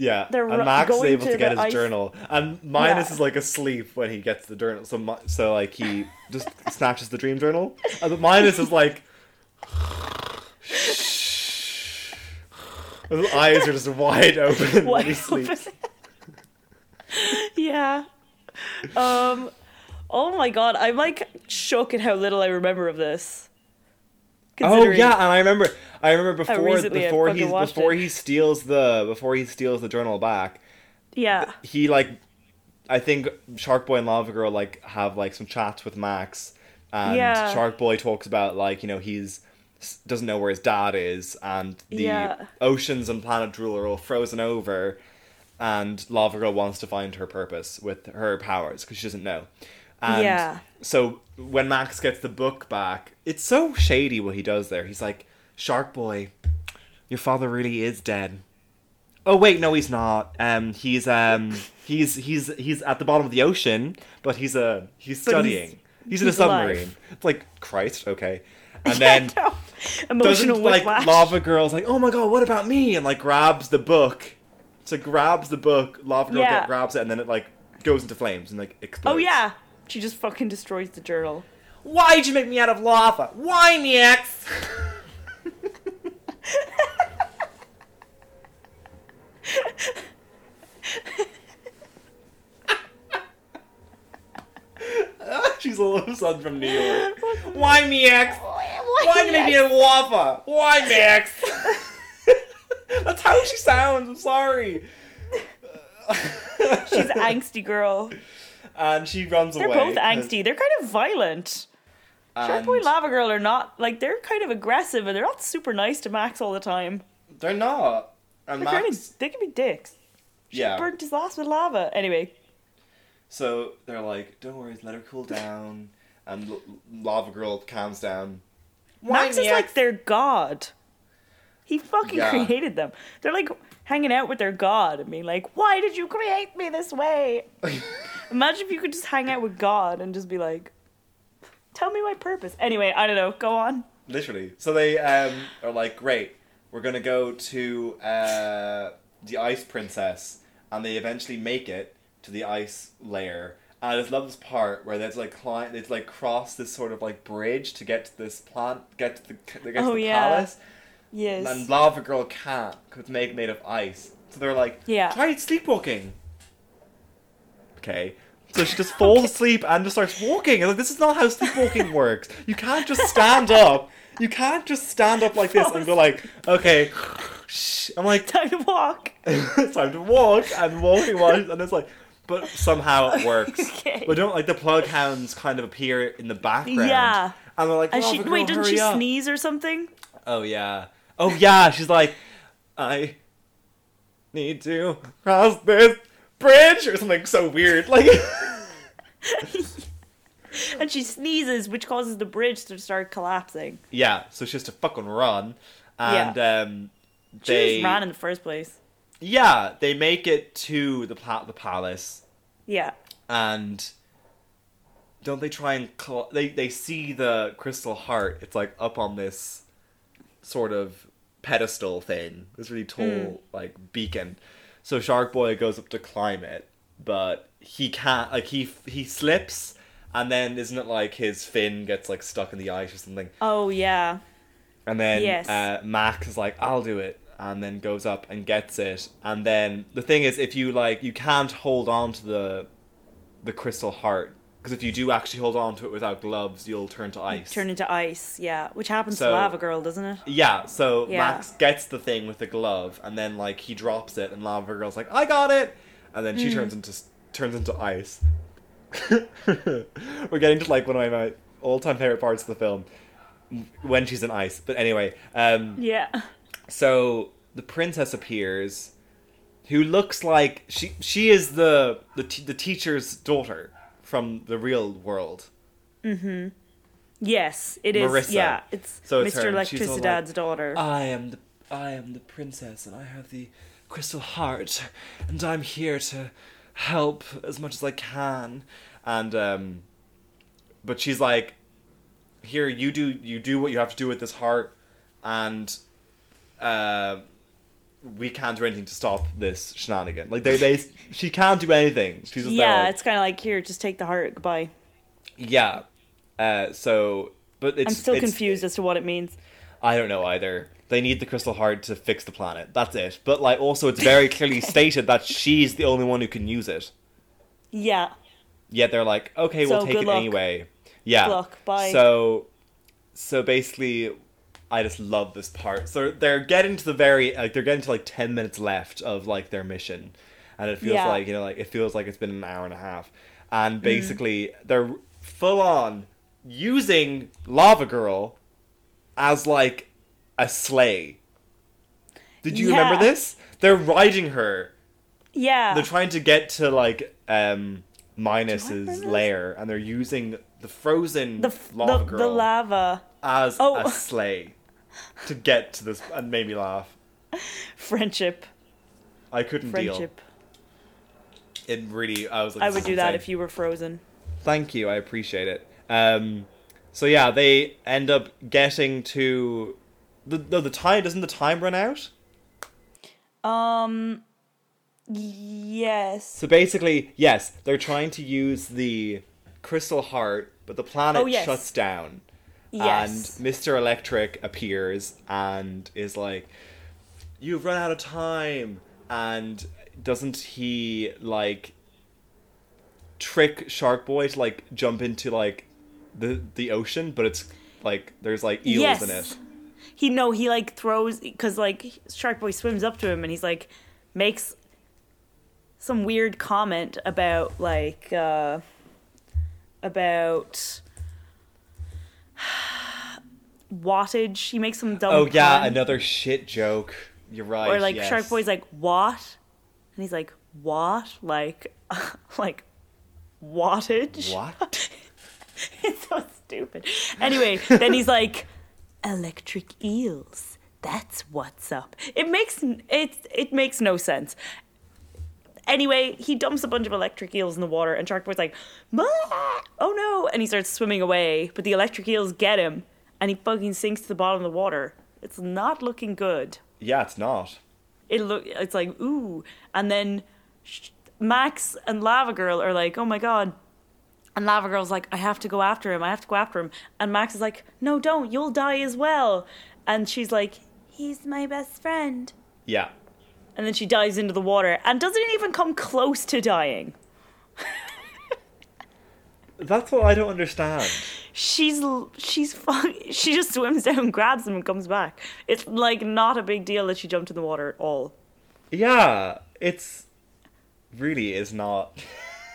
Yeah, They're and Max is able to to get his ice- journal, and Minus Yeah. is like asleep when he gets the journal. So, so like he just snatches the dream journal, and but Minus is like, his eyes are just wide open when he sleeps. yeah. Um. Oh my god, I'm like shook at how little I remember of this. Oh yeah, and I remember, I remember before before he before it. he steals the before he steals the journal back. yeah, he like I think Shark Boy and Lava Girl like have like some chats with Max and Yeah. Shark Boy talks about like, you know, he's doesn't know where his dad is and the Yeah. oceans and planet Drool are all frozen over and Lava Girl wants to find her purpose with her powers because she doesn't know. And Yeah. So when Max gets the book back, it's so shady what he does there. He's like, Shark Boy, your father really is dead. Oh wait, no, he's not. Um, he's um, he's he's he's at the bottom of the ocean, but he's a he's But he's- studying. He's, in a he's alive. submarine. It's like Christ, okay. And then No. emotional doesn't like whiplash. Lava Girl's like, oh my god, what about me? And like grabs the book. So grabs the book, Lava Girl Yeah. grabs it, and then it like goes into flames and like explodes. Oh yeah, she just fucking destroys the journal. Why'd you make me out of lava? Why, me ex? She's a little son from New York. Why me ex? Why you make me out of lava? Why me? That's how she sounds. I'm sorry. She's an angsty girl. And she runs away. They're both angsty. They're kind of violent. Shark and Boy Lava Girl are not like they're kind of aggressive and they're not super nice to Max all the time. They're not. And They're kind of they can be dicks. yeah. Burnt his ass with lava. Anyway, So they're like, "Don't worry, let her cool down." And L- Lava Girl calms down. Max Why is like their god. He fucking Yeah. created them. They're like hanging out with their god and being like, "Why did you create me this way?" Imagine if you could just hang out with God and just be like, "Tell me my purpose." Anyway, I don't know. Go on. Literally. So they um, are like, "Great, we're gonna go to uh, the Ice Princess," and they eventually make it to the ice layer. And I just love this part where there's like climb, they like cross this sort of like bridge to get to this plant, get to the, to get to Oh, the yeah. palace. Yes. And Lava Girl can't because it's made made of ice. So they're like, Yeah. try sleepwalking. Okay. So she just falls asleep and just starts walking. And like, this is not how sleepwalking works. You can't just stand up. You can't just stand up like this and go like, okay, shh. I'm like, Time to walk. it's time to walk and walking while and it's like, but somehow it works. Okay. But don't like the plug hounds kind of appear in the background. Yeah. And they're like, And Lava she Girl, wait, didn't she up. sneeze or something? Oh yeah. Oh yeah. She's like, I need to cross this bridge or something so weird. Like, And she sneezes, which causes the bridge to start collapsing. yeah. So she has to fucking run, and um, She they just ran in the first place. yeah they make it to the pla- the palace, Yeah. and don't they try and cl- they they see the crystal heart? It's like up on this sort of pedestal thing, this really tall Hmm. like beacon. So Shark Boy goes up to climb it, but he can't. Like he he slips, and then isn't it like his fin gets like stuck in the ice or something? Oh yeah. And then Yes. uh, Max is like, "I'll do it," and then goes up and gets it. And then the thing is, if you like, you can't hold on to the the crystal heart because if you do actually hold on to it without gloves, you'll turn to ice. Turn into ice. Yeah, which happens So- to Lava Girl, doesn't it? yeah, so Yeah. Max gets the thing with the glove, and then like he drops it, and Lava Girl's like, "I got it," and then Mm. she turns into turns into ice. We're getting to like one of my all time favorite parts of the film when she's in ice. But anyway, um, Yeah. so the princess appears, who looks like she she is the the t- the teacher's daughter from the real world. Mm-hmm. Yes, it is. Marissa. Yeah, it's So it's Mr. and she's all Electricidad's daughter. I am the I am the princess, and I have the crystal heart, and I'm here to help as much as I can. And um, but she's like, here you do you do what you have to do with this heart, and uh, we can't do anything to stop this shenanigan. Like they they she can't do anything. She's just there yeah, like- it's kind of like here, just take the heart. Goodbye. yeah. Uh, so but it's I'm still it's- confused as to what it means. I don't know either. They need the crystal heart to fix the planet. That's it. But like also it's very clearly stated that she's the only one who can use it. Yeah. Yet they're like, okay, we'll take it luck. anyway. Yeah. Good luck, bye. So so basically I just love this part. So they're getting to the very like they're getting to like 10 minutes left of like their mission. And it feels Yeah. like, you know, like it feels like it's been an hour and a half. Mm. And basically they're full on using Lava Girl as like a sleigh. Did you remember this? They're riding her. Yeah. They're trying to get to like um Minus's lair, and they're using the frozen The f- lava the, girl the lava as Oh. a sleigh to get to this, and made me laugh. friendship I couldn't deal. friendship. deal. It really, I was like, I would do that if you were frozen. Thank you, I appreciate it. Um, so yeah, they end up getting to the no, the time doesn't the time run out? Um. Yes. So basically, yes, they're trying to use the crystal heart, but the planet Oh, yes. shuts down. Yes. And Mr. Electric appears and is like, You've run out of time. And doesn't he, like, trick Shark Boy to, like, jump into, like, the, the ocean? But it's, like, there's, like, eels yes. in it. He no, he like throws because like Shark Boy swims up to him and he's like makes some weird comment about like uh about wattage. He makes some dumb. Oh, yeah, pun. another shit joke. You're right. Or like yes. Shark Boy's like what, and he's like what, like like wattage. What? it's so stupid. Anyway, then he's like, electric eels. That's what's up. It makes it it makes no sense. Anyway, he dumps a bunch of electric eels in the water, and Shark Boy's like, "Ma! "Oh no!" And he starts swimming away, but the electric eels get him, and he fucking sinks to the bottom of the water. It's not looking good. Yeah, it's not. It look it's like ooh, and then sh- Max and Lava Girl are like, "Oh my god." And Lava Girl's like, I have to go after him. I have to go after him. And Max is like, No, don't. You'll die as well. And she's like, He's my best friend. Yeah. And then she dives into the water and doesn't even come close to dying. That's what I don't understand. She's she's she just swims down, grabs him, and comes back. It's like not a big deal that she jumped in the water at all. Yeah, it's really is not.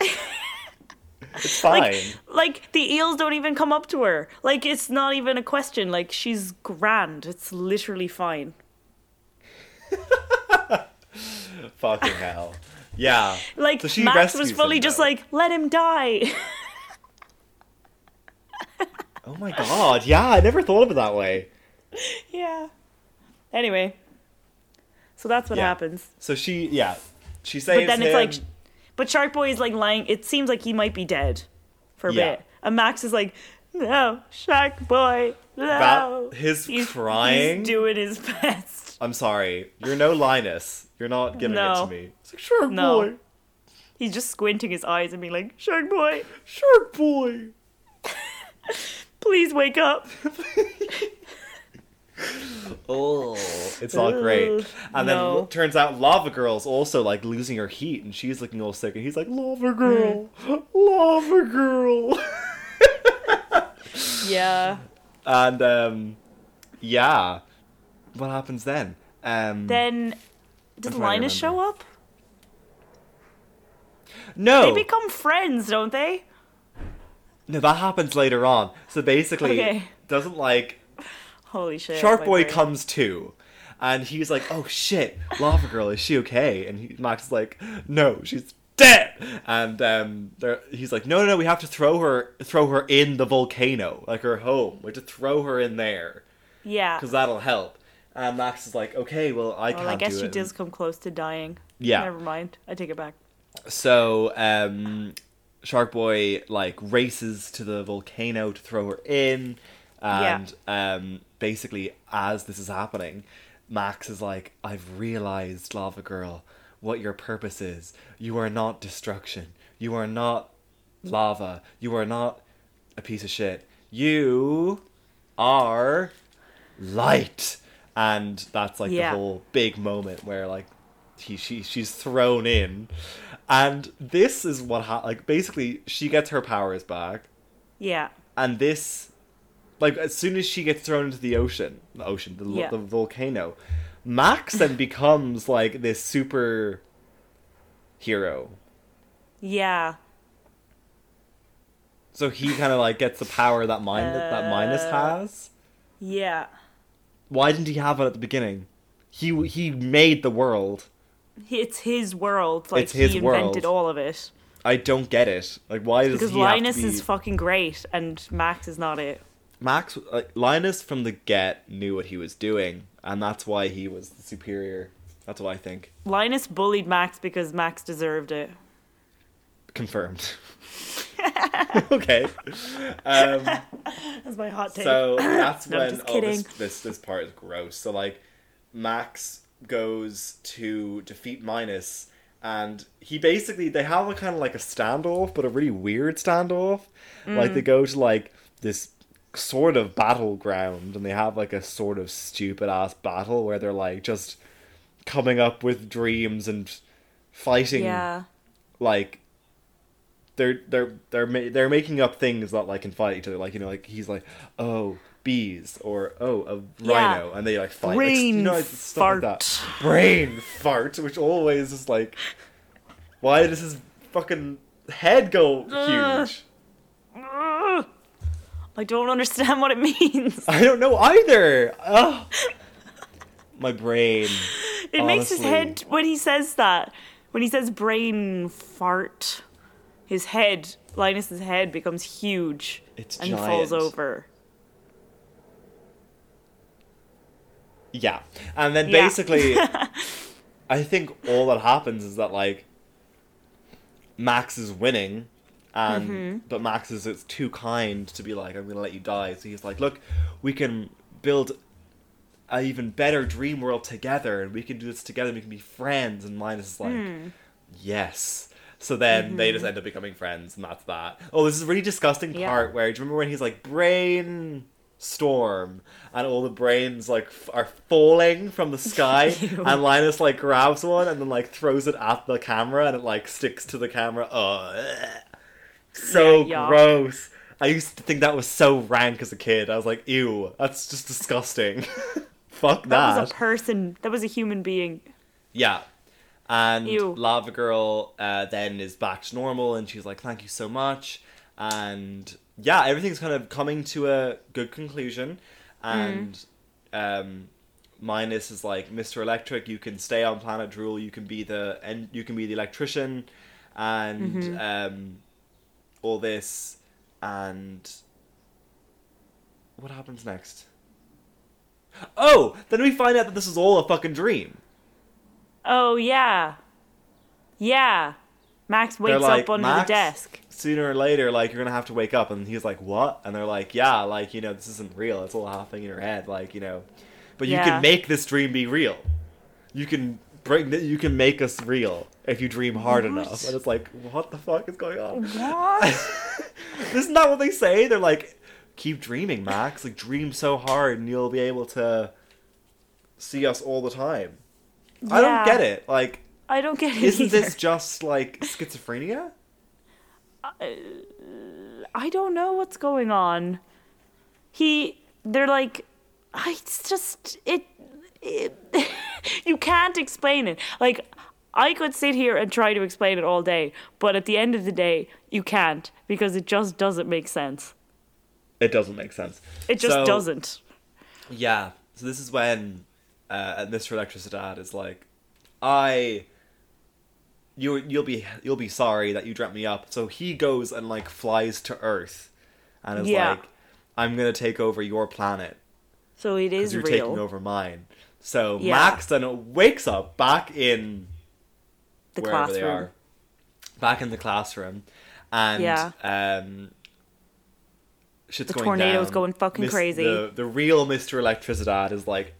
it's fine. Like, like the eels don't even come up to her. Like it's not even a question. Like she's grand. It's literally fine. Fucking hell. Yeah. Like So she Max was fully him, just though. like, let him die. Oh my god. Yeah, I never thought of it that way. yeah. Anyway, so that's what Yeah. happens. So she, yeah, she saves But then him. it's like, but Shark Boy is like lying. It seems like he might be dead for a Yeah. bit, and Max is like, no, Shark Boy, no. That- his He's- crying? He's doing his best. I'm sorry, you're no Linus. You're not giving it to me. It's like Shark No. Boy, He's just squinting his eyes and being like, Shark Boy, Shark Boy. please wake up. Oh, it's not great. And no. then turns out Lava Girl's also like losing her heat, and she's looking all sick, and he's like, Lava Girl, Mm. Lava Girl. Yeah. and um, yeah, what happens then? Um, Then does I'm trying to Linus show up? no, They become friends, don't they? no, that happens later on. So basically, Okay. doesn't like Holy shit. Shark Boy brain. comes too. and he's like, "Oh shit, Lava Girl, is she okay?" And he, Max is like, "No, she's dead." And um, he's like, "No, no, no, we have to throw her, throw her in the volcano, like her home. We have to throw her in there Yeah. because that'll help." And Max is like, "Okay, well, I Well, can't Well I guess she it." does come close to dying. Yeah. Never mind. I take it back. So, um, Shark Boy like races to the volcano to throw her in, and um, basically, as this is happening, Max is like, "I've realized, Lava Girl, what your purpose is. You are not destruction. You are not lava. You are not a piece of shit. You are light." And that's like Yeah. the whole big moment where like he she she's thrown in and this is what ha- like basically she gets her powers back Yeah. and this like as soon as she gets thrown into the ocean the ocean the, Yeah. the volcano max then becomes like this super hero Yeah. so he kind of like gets the power that mine that minus Uh. has Yeah. Why didn't he have it at the beginning he he made the world It's his world. Like It's his he world. invented all of it. I don't get it. Like, why does Because he have to Linus be... is fucking great and Max is not it. Max? Like, Linus from the get knew what he was doing, and that's why he was the superior. That's what I think. Linus bullied Max because Max deserved it. Confirmed. okay. Um, That's my hot take. so that's No, when oh, this, this this part is gross. So like, Max goes to defeat Minus, and he basically they have a kind of like a standoff, but a really weird standoff. Like Mm. they go to like this sort of battleground, and they have like a sort of stupid ass battle where they're like just coming up with dreams and fighting yeah. like they're they're they're ma- they're making up things that like can fight each other. Like you know, like he's like, oh bees or oh a Yeah. rhino, and they like fight. like, Brain you know, like, stuff like that. fart. Brain fart, which always is like, why does his fucking head go huge? Ugh. I don't understand what it means. I don't know either. Ugh. My brain. It makes his head when he says that. When he says brain fart, his head, Linus's head becomes huge It's and falls over. Yeah. And then Yeah. basically I think all that happens is that like Max is winning and Mm-hmm. but Max is it's too kind to be like, I'm gonna let you die. So he's like, Look, we can build a even better dream world together and we can do this together, we can be friends and Linus is like Hmm. Yes. So then they Mm-hmm. just end up becoming friends and that's that. Oh, this is a really disgusting Yeah. part where do you remember when he's like brain storm and all the brains like f- are falling from the sky and Linus like grabs one and then like throws it at the camera and it like sticks to the camera. Oh, ugh. so Yeah, gross. I used to think that was so rank as a kid. I was like, ew, that's just disgusting. Fuck That that. was a person. That was a human being. Yeah. And Ew. Lava Girl uh, then is back to normal and she's like, thank you so much. And yeah, everything's kind of coming to a good conclusion. And um, Minus is like, Mr. Electric, you can stay on Planet Drool, you can be the and you can be the electrician and um, all this and what happens next? Oh, then we find out that this is all a fucking dream. Oh yeah, yeah. Max wakes like, up under "Max?" the desk. sooner or later, like you're gonna have to wake up. And he's like, "What?" And they're like, "Yeah, like you know, this isn't real. It's all happening in your head, like you know, but you Yeah. can make this dream be real. You can bring, that. you can make us real if you dream hard What? enough." And it's like, what the fuck is going on? What? Isn't that what they say? They're like, "Keep dreaming, Max. Like dream so hard, and you'll be able to see us all the time." I don't get it. Like, I don't get it. isn't either. this just like schizophrenia? Uh, I don't know what's going on. He, they're like, it's just it, it you can't explain it. Like I could sit here and try to explain it all day, but at the end of the day, you can't because it just doesn't make sense. It doesn't make sense. It just So- doesn't. Yeah. So this is when uh, Mr. Electricidad is like, I. You you'll be you'll be sorry that you dreamt me up. So he goes and like flies to Earth, and is Yeah. like, I'm gonna take over your planet So it is you're real. taking over mine. So Yeah. Max then wakes up back in the wherever they classroom. are, back in the classroom, and Yeah. um, shit's The going tornado's down. going fucking Mis- crazy. The the real Mister Electricidad is like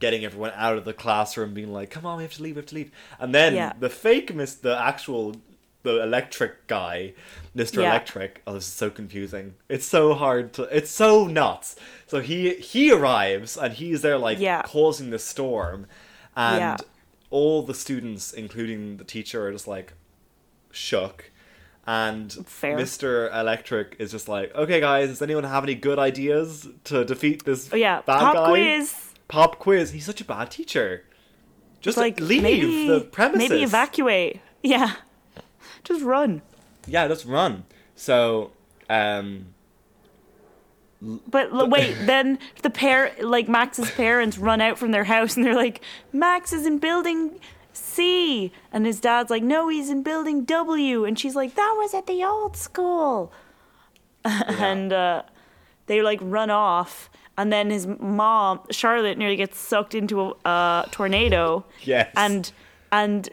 getting everyone out of the classroom, being like, "Come on, we have to leave, we have to leave," and then Yeah. the fake Miss, the actual. The electric guy, Mr. Yeah. Electric. Oh, this is so confusing. It's so hard to. It's so nuts. So he he arrives and he's there like Yeah. causing the storm, and Yeah. all the students, including the teacher, are just like shook. And Fair. Mr. Electric is just like, okay, guys, does anyone have any good ideas to defeat this Oh yeah, bad pop guy? quiz. Pop quiz. He's such a bad teacher. Just Like leave maybe, the premises. Maybe evacuate. Yeah, just run. Yeah, just run. So, um, But l- wait, then the pair, like Max's parents, run out from their house and they're like, "Max is in building C. And his dad's like, no, he's in building W. And she's like, that was at the old school. and uh, they like run off. And then his mom, Charlotte, nearly gets sucked into a uh, tornado. Yes. And and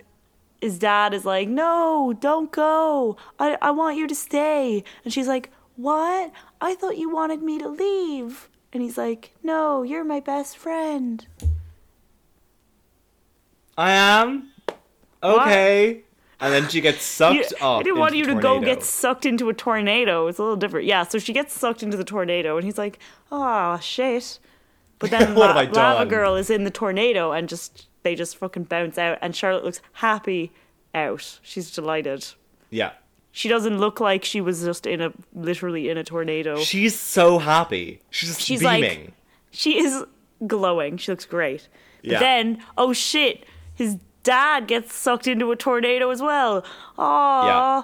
his dad is like, "No, don't go. I I want you to stay." And she's like, "What? I thought you wanted me to leave." And he's like, "No, you're my best friend." I am okay. And then she gets sucked You- up. I didn't want you to go get sucked into a tornado. It's a little different. Yeah, so she gets sucked into the tornado, and he's like, "Oh shit!" But then La- Lava done? Girl is in the tornado, and just they just fucking bounce out. And Charlotte looks happy out. She's delighted. Yeah. She doesn't look like she was just in a literally in a tornado. She's so happy. She's just She's beaming. like she is glowing. She looks great. But Yeah. then, oh shit, his dad gets sucked into a tornado as well. Aww. Yeah.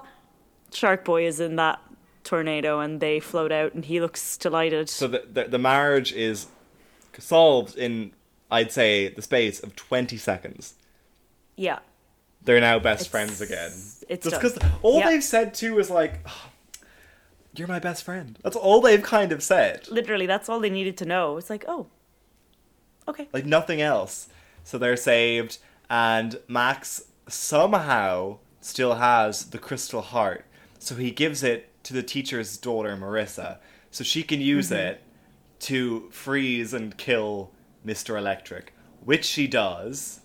Shark Boy is in that tornado and they float out and he looks delighted. so the, the the marriage is solved in I'd say the space of 20 seconds. yeah. They're now best It's- friends again. it's Just because all Yeah. they've said too is like, "Oh, "You're my best friend." That's all they've kind of said. Literally, that's all they needed to know. It's like, oh. Okay. Like nothing else. So they're saved, and Max somehow still has the crystal heart. So he gives it to the teacher's daughter, Marissa, so she can use Mm-hmm. it to freeze and kill Mr. Electric, which she does,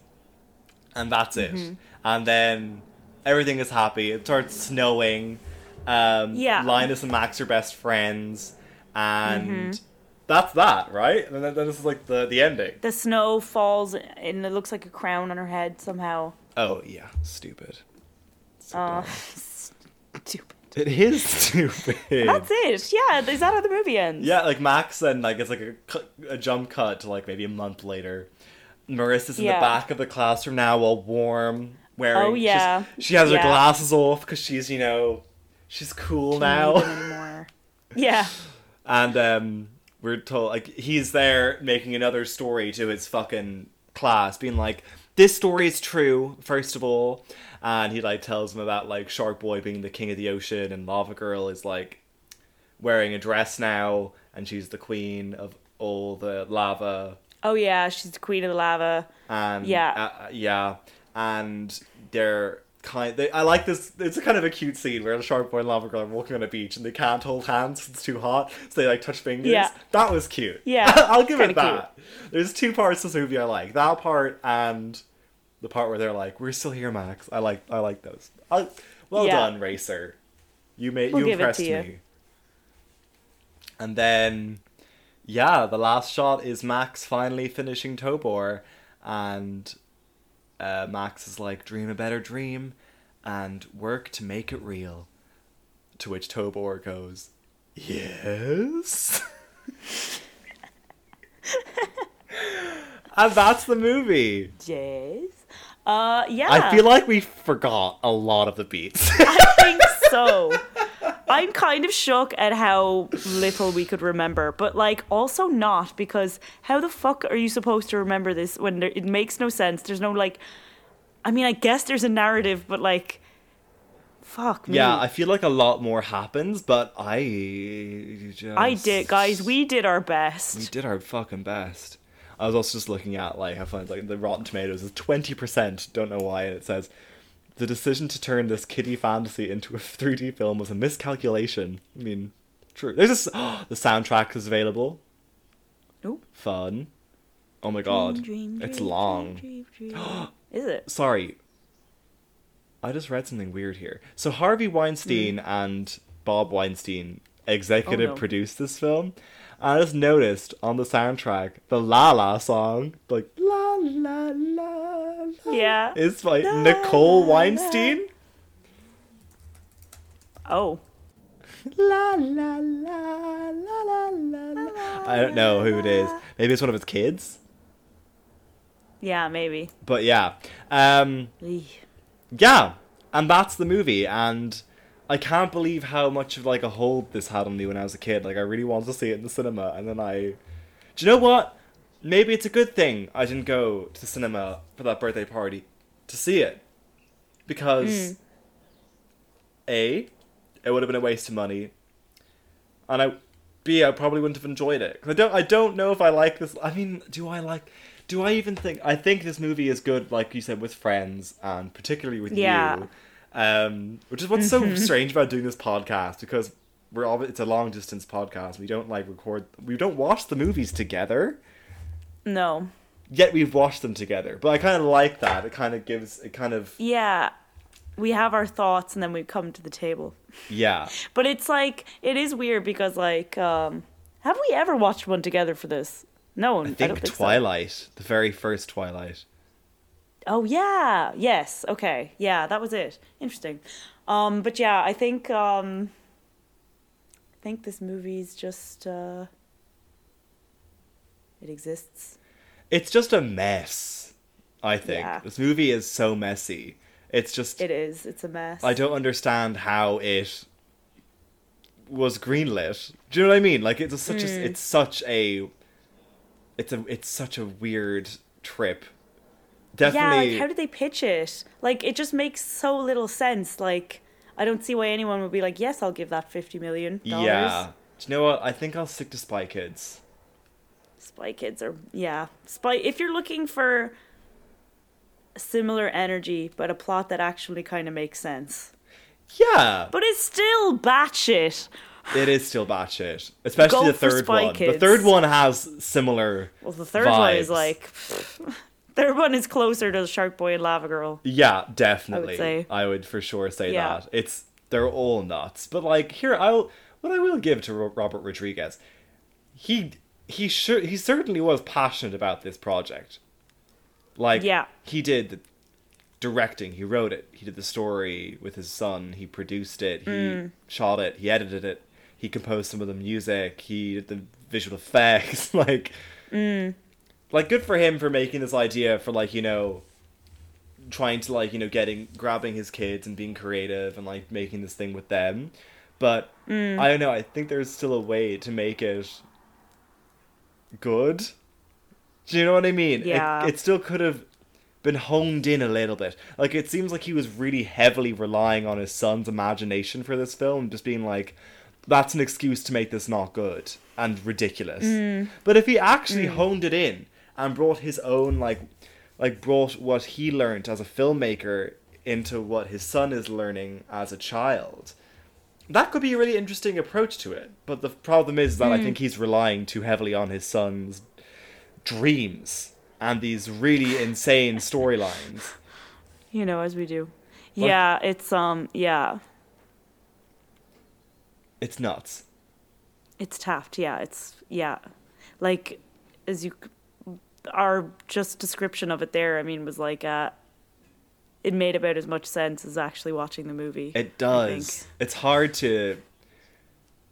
and that's it. Mm-hmm. And then everything is happy. It starts snowing. Um, Yeah. Linus and Max are best friends, and Mm-hmm. That's that, right? And then, then this is like the the ending. The snow falls and it looks like a crown on her head somehow. Oh yeah, stupid. So Uh, stupid. it is stupid. That's it. Yeah, is that how the movie ends? Yeah, like Max and like it's like a, a jump cut to like maybe a month later. Marissa's in Yeah. the back of the classroom now, all warm, wearing. Oh, yeah. she has her glasses off because she's you know, she's cool Can't now. Yeah. and um, we're told like he's there making another story to his fucking class, being like, "This story is true." First of all, and he like tells them about like Shark Boy being the king of the ocean, and Lava Girl is like wearing a dress now, and she's the queen of all the lava. Oh yeah, she's the queen of the lava. And Yeah. uh, yeah, and they're kind. They, I like this. It's a kind of a cute scene where the Shark Boy and Lava Girl are walking on a beach, and they can't hold hands. It's too hot, so they like touch fingers. Yeah. that was cute. Yeah, I'll give it that. There's two parts of this movie I like. That part and the part where they're like, "We're still here, Max." I like. I like those. I, well Yeah. done, Racer. You made. We'll you impressed you. me. And then, yeah, the last shot is Max finally finishing Tobor, and uh, Max is like, "Dream a better dream, and work to make it real." To which Tobor goes, "Yes." and that's the movie. Yes. Uh yeah. I feel like we forgot a lot of the beats. I think so. I'm kind of shook at how little we could remember, but like also not because how the fuck are you supposed to remember this when there, it makes no sense? There's no like I mean, I guess there's a narrative, but like fuck me. yeah, I feel like a lot more happens, but I just I did, guys. We did our best. we did our fucking best. I was also just looking at like I find like the Rotten Tomatoes is twenty percent. Don't know why, and it says the decision to turn this kiddie fantasy into a 3D film was a miscalculation. I mean, true. There's this. the soundtrack is available. Oh. Fun. Oh my god, Dream, it's dream, long. dream. Is it? Sorry, I just read something weird here. So Harvey Weinstein hmm. and Bob Weinstein executive Oh, no. produced this film. I just noticed on the soundtrack the La La song, like La La La La, Yeah. is by La, Nicole la, Weinstein. Oh. La la la la la la la. I don't know who it is. Maybe it's one of his kids. Yeah, maybe. But yeah, um, yeah, and that's the movie. And I can't believe how much of like a hold this had on me when I was a kid. Like I really wanted to see it in the cinema, and then I, do you know what? Maybe it's a good thing I didn't go to the cinema for that birthday party. to see it because hmm. a it would have been a waste of money, and I b I probably wouldn't have enjoyed it. 'Cause I don't I don't know if I like this. I mean, do I like? Do I even think? I think this movie is good, like you said, with friends and particularly with Yeah. you. Um, which is what's so strange about doing this podcast because we're all it's a long distance podcast. We don't like record. We don't watch the movies together No. yet we've watched them together. But I kind of like that. It kind of gives it kind of Yeah. We have our thoughts and then we come to the table. yeah. But it's like it is weird because like um have we ever watched one together for this? No, I I, think, don't think so. Twilight, the very first Twilight. Oh yeah, yes, okay, yeah, that was it. Interesting. Um, but yeah, I think um, I think this movie's just uh, it exists. It's just a mess. I think Yeah. this movie is so messy. It's just It is. It's a mess. I don't understand how it was greenlit. Do you know what I mean? Like it's such Mm. a it's such a it's a it's such a weird trip. Yeah, like how did they pitch it? Like it just makes so little sense. Like I don't see why anyone would be like, "Yes, I'll give that fifty million dollars." yeah. Do you know what? I think I'll stick to Spy Kids. Spy Kids are yeah. Spy if you're looking for similar energy but a plot that actually kind of makes sense. Yeah. But it's still batshit. It is still batshit, especially Go the third one. The third one has similar. Well, the third one is like third one is closer to Shark Boy and Lava Girl. Yeah, definitely. I say. I would for sure say Yeah. that it's they're all nuts. But like here, I'll what I will give to Robert Rodriguez, he he sure he certainly was passionate about this project. Like Yeah. he did the directing, he wrote it, he did the story with his son, he produced it, he Mm. shot it, he edited it, he composed some of the music, he did the visual effects, like Mm. Like good for him for making this idea for like, you know, trying to like, you know, getting grabbing his kids and being creative and like making this thing with them. But Mm. I don't know, I think there's still a way to make it good. Do you know what I mean? It- Yeah. it still could have been honed in a little bit. Like it seems like he was really heavily relying on his son's imagination for this film, just being like, "That's an excuse to make this not good and ridiculous." Mm. But if he actually honed it in and brought his own like, like brought what he learned as a filmmaker into what his son is learning as a child, that could be a really interesting approach to it. But the problem is that I think he's relying too heavily on his son's dreams and these really insane storylines. You know, as we do. Like- yeah, it's um yeah. It's nuts. It's Taft, yeah. It's yeah. Like as you our just description of it there, I mean, was like uh it made about as much sense as actually watching the movie. It does. It's hard to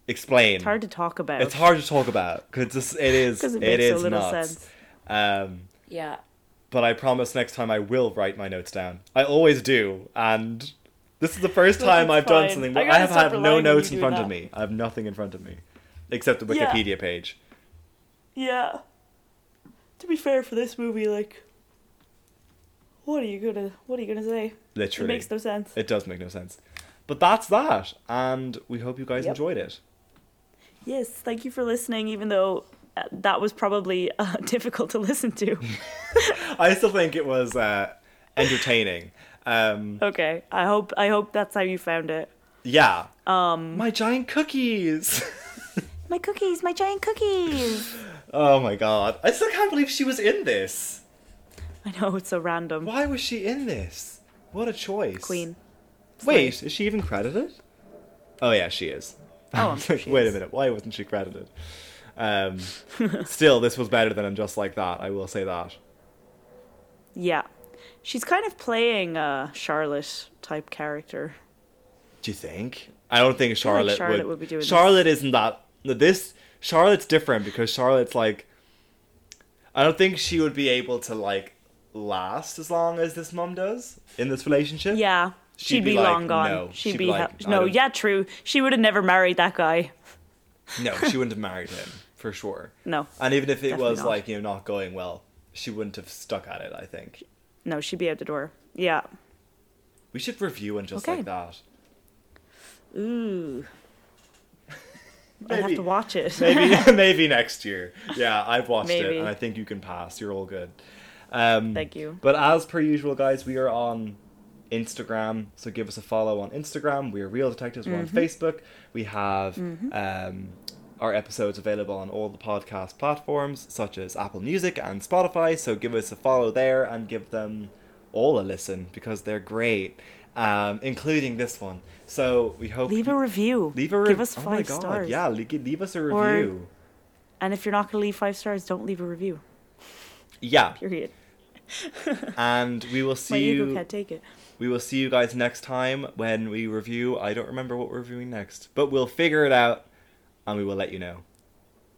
explain. It's hard to talk about. It's hard to talk about because it is. 'Cause it it makes so is little nuts. sense. Um, Yeah. but I promise next time I will write my notes down. I always do, and this is the first time I've done something. I I, have had no notes in doing front of me. I have nothing in front of me, except the Yeah. Wikipedia page. Yeah. To be fair for this movie, like what are you gonna what are you gonna say? Literally, It makes no sense. It does make no sense. But that's that, and we hope you guys Yep. enjoyed it. Yes, thank you for listening, even though uh, that was probably uh, difficult to listen to. I still think it was uh, entertaining. Um, okay, I hope I hope that's how you found it. yeah. Um, my giant cookies. My cookies, my giant cookies. Oh my god! I still can't believe she was in this. I know it's so random. Why was she in this? What a choice. Queen. Wait, is she even credited? Oh yeah, she is. Oh, I'm sure she Wait is. a minute, why wasn't she credited? Um, still, this was better than And Just Like That. I will say that. Yeah, she's kind of playing a Charlotte type character. Do you think? I don't think feel like Charlotte, Charlotte would. would be doing this. Charlotte isn't that. This Charlotte's different because Charlotte's like. I don't think she would be able to like last as long as this mom does in this relationship. Yeah, She'd she'd, be be, like, long gone. no. She'd, She'd be be like, no. Yeah, true. She would have never married that guy. No, she wouldn't have married him for sure. No, And even if it was not. like you know not going well, she wouldn't have stuck at it. I think. no, she'd be out the door. Yeah. We should review one just Okay. like that. Ooh. I have to watch it. Maybe maybe next year. Yeah, I've watched it and I think you can pass. You're all good. Um, Thank you. But as per usual, guys, we are on Instagram, so give us a follow on Instagram. We are Real Detectives. We're Mm-hmm. on Facebook. We have um, our episodes available on all the podcast platforms, such as Apple Music and Spotify. So give us a follow there and give them all a listen because they're great, um, including this one. So we hope Leave a review. Leave a re- Give us oh five my God, stars. Yeah, le- leave us a Or- review. And if you're not going to leave five stars, don't leave a review. yeah, Period. and we will My see ego you. can't take it. We will see you guys next time when we review. I don't remember what we're reviewing next, but we'll figure it out and we will let you know.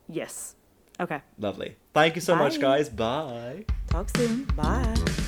Yes. Okay. Lovely. Thank you so much, guys. Bye. Talk soon. Bye.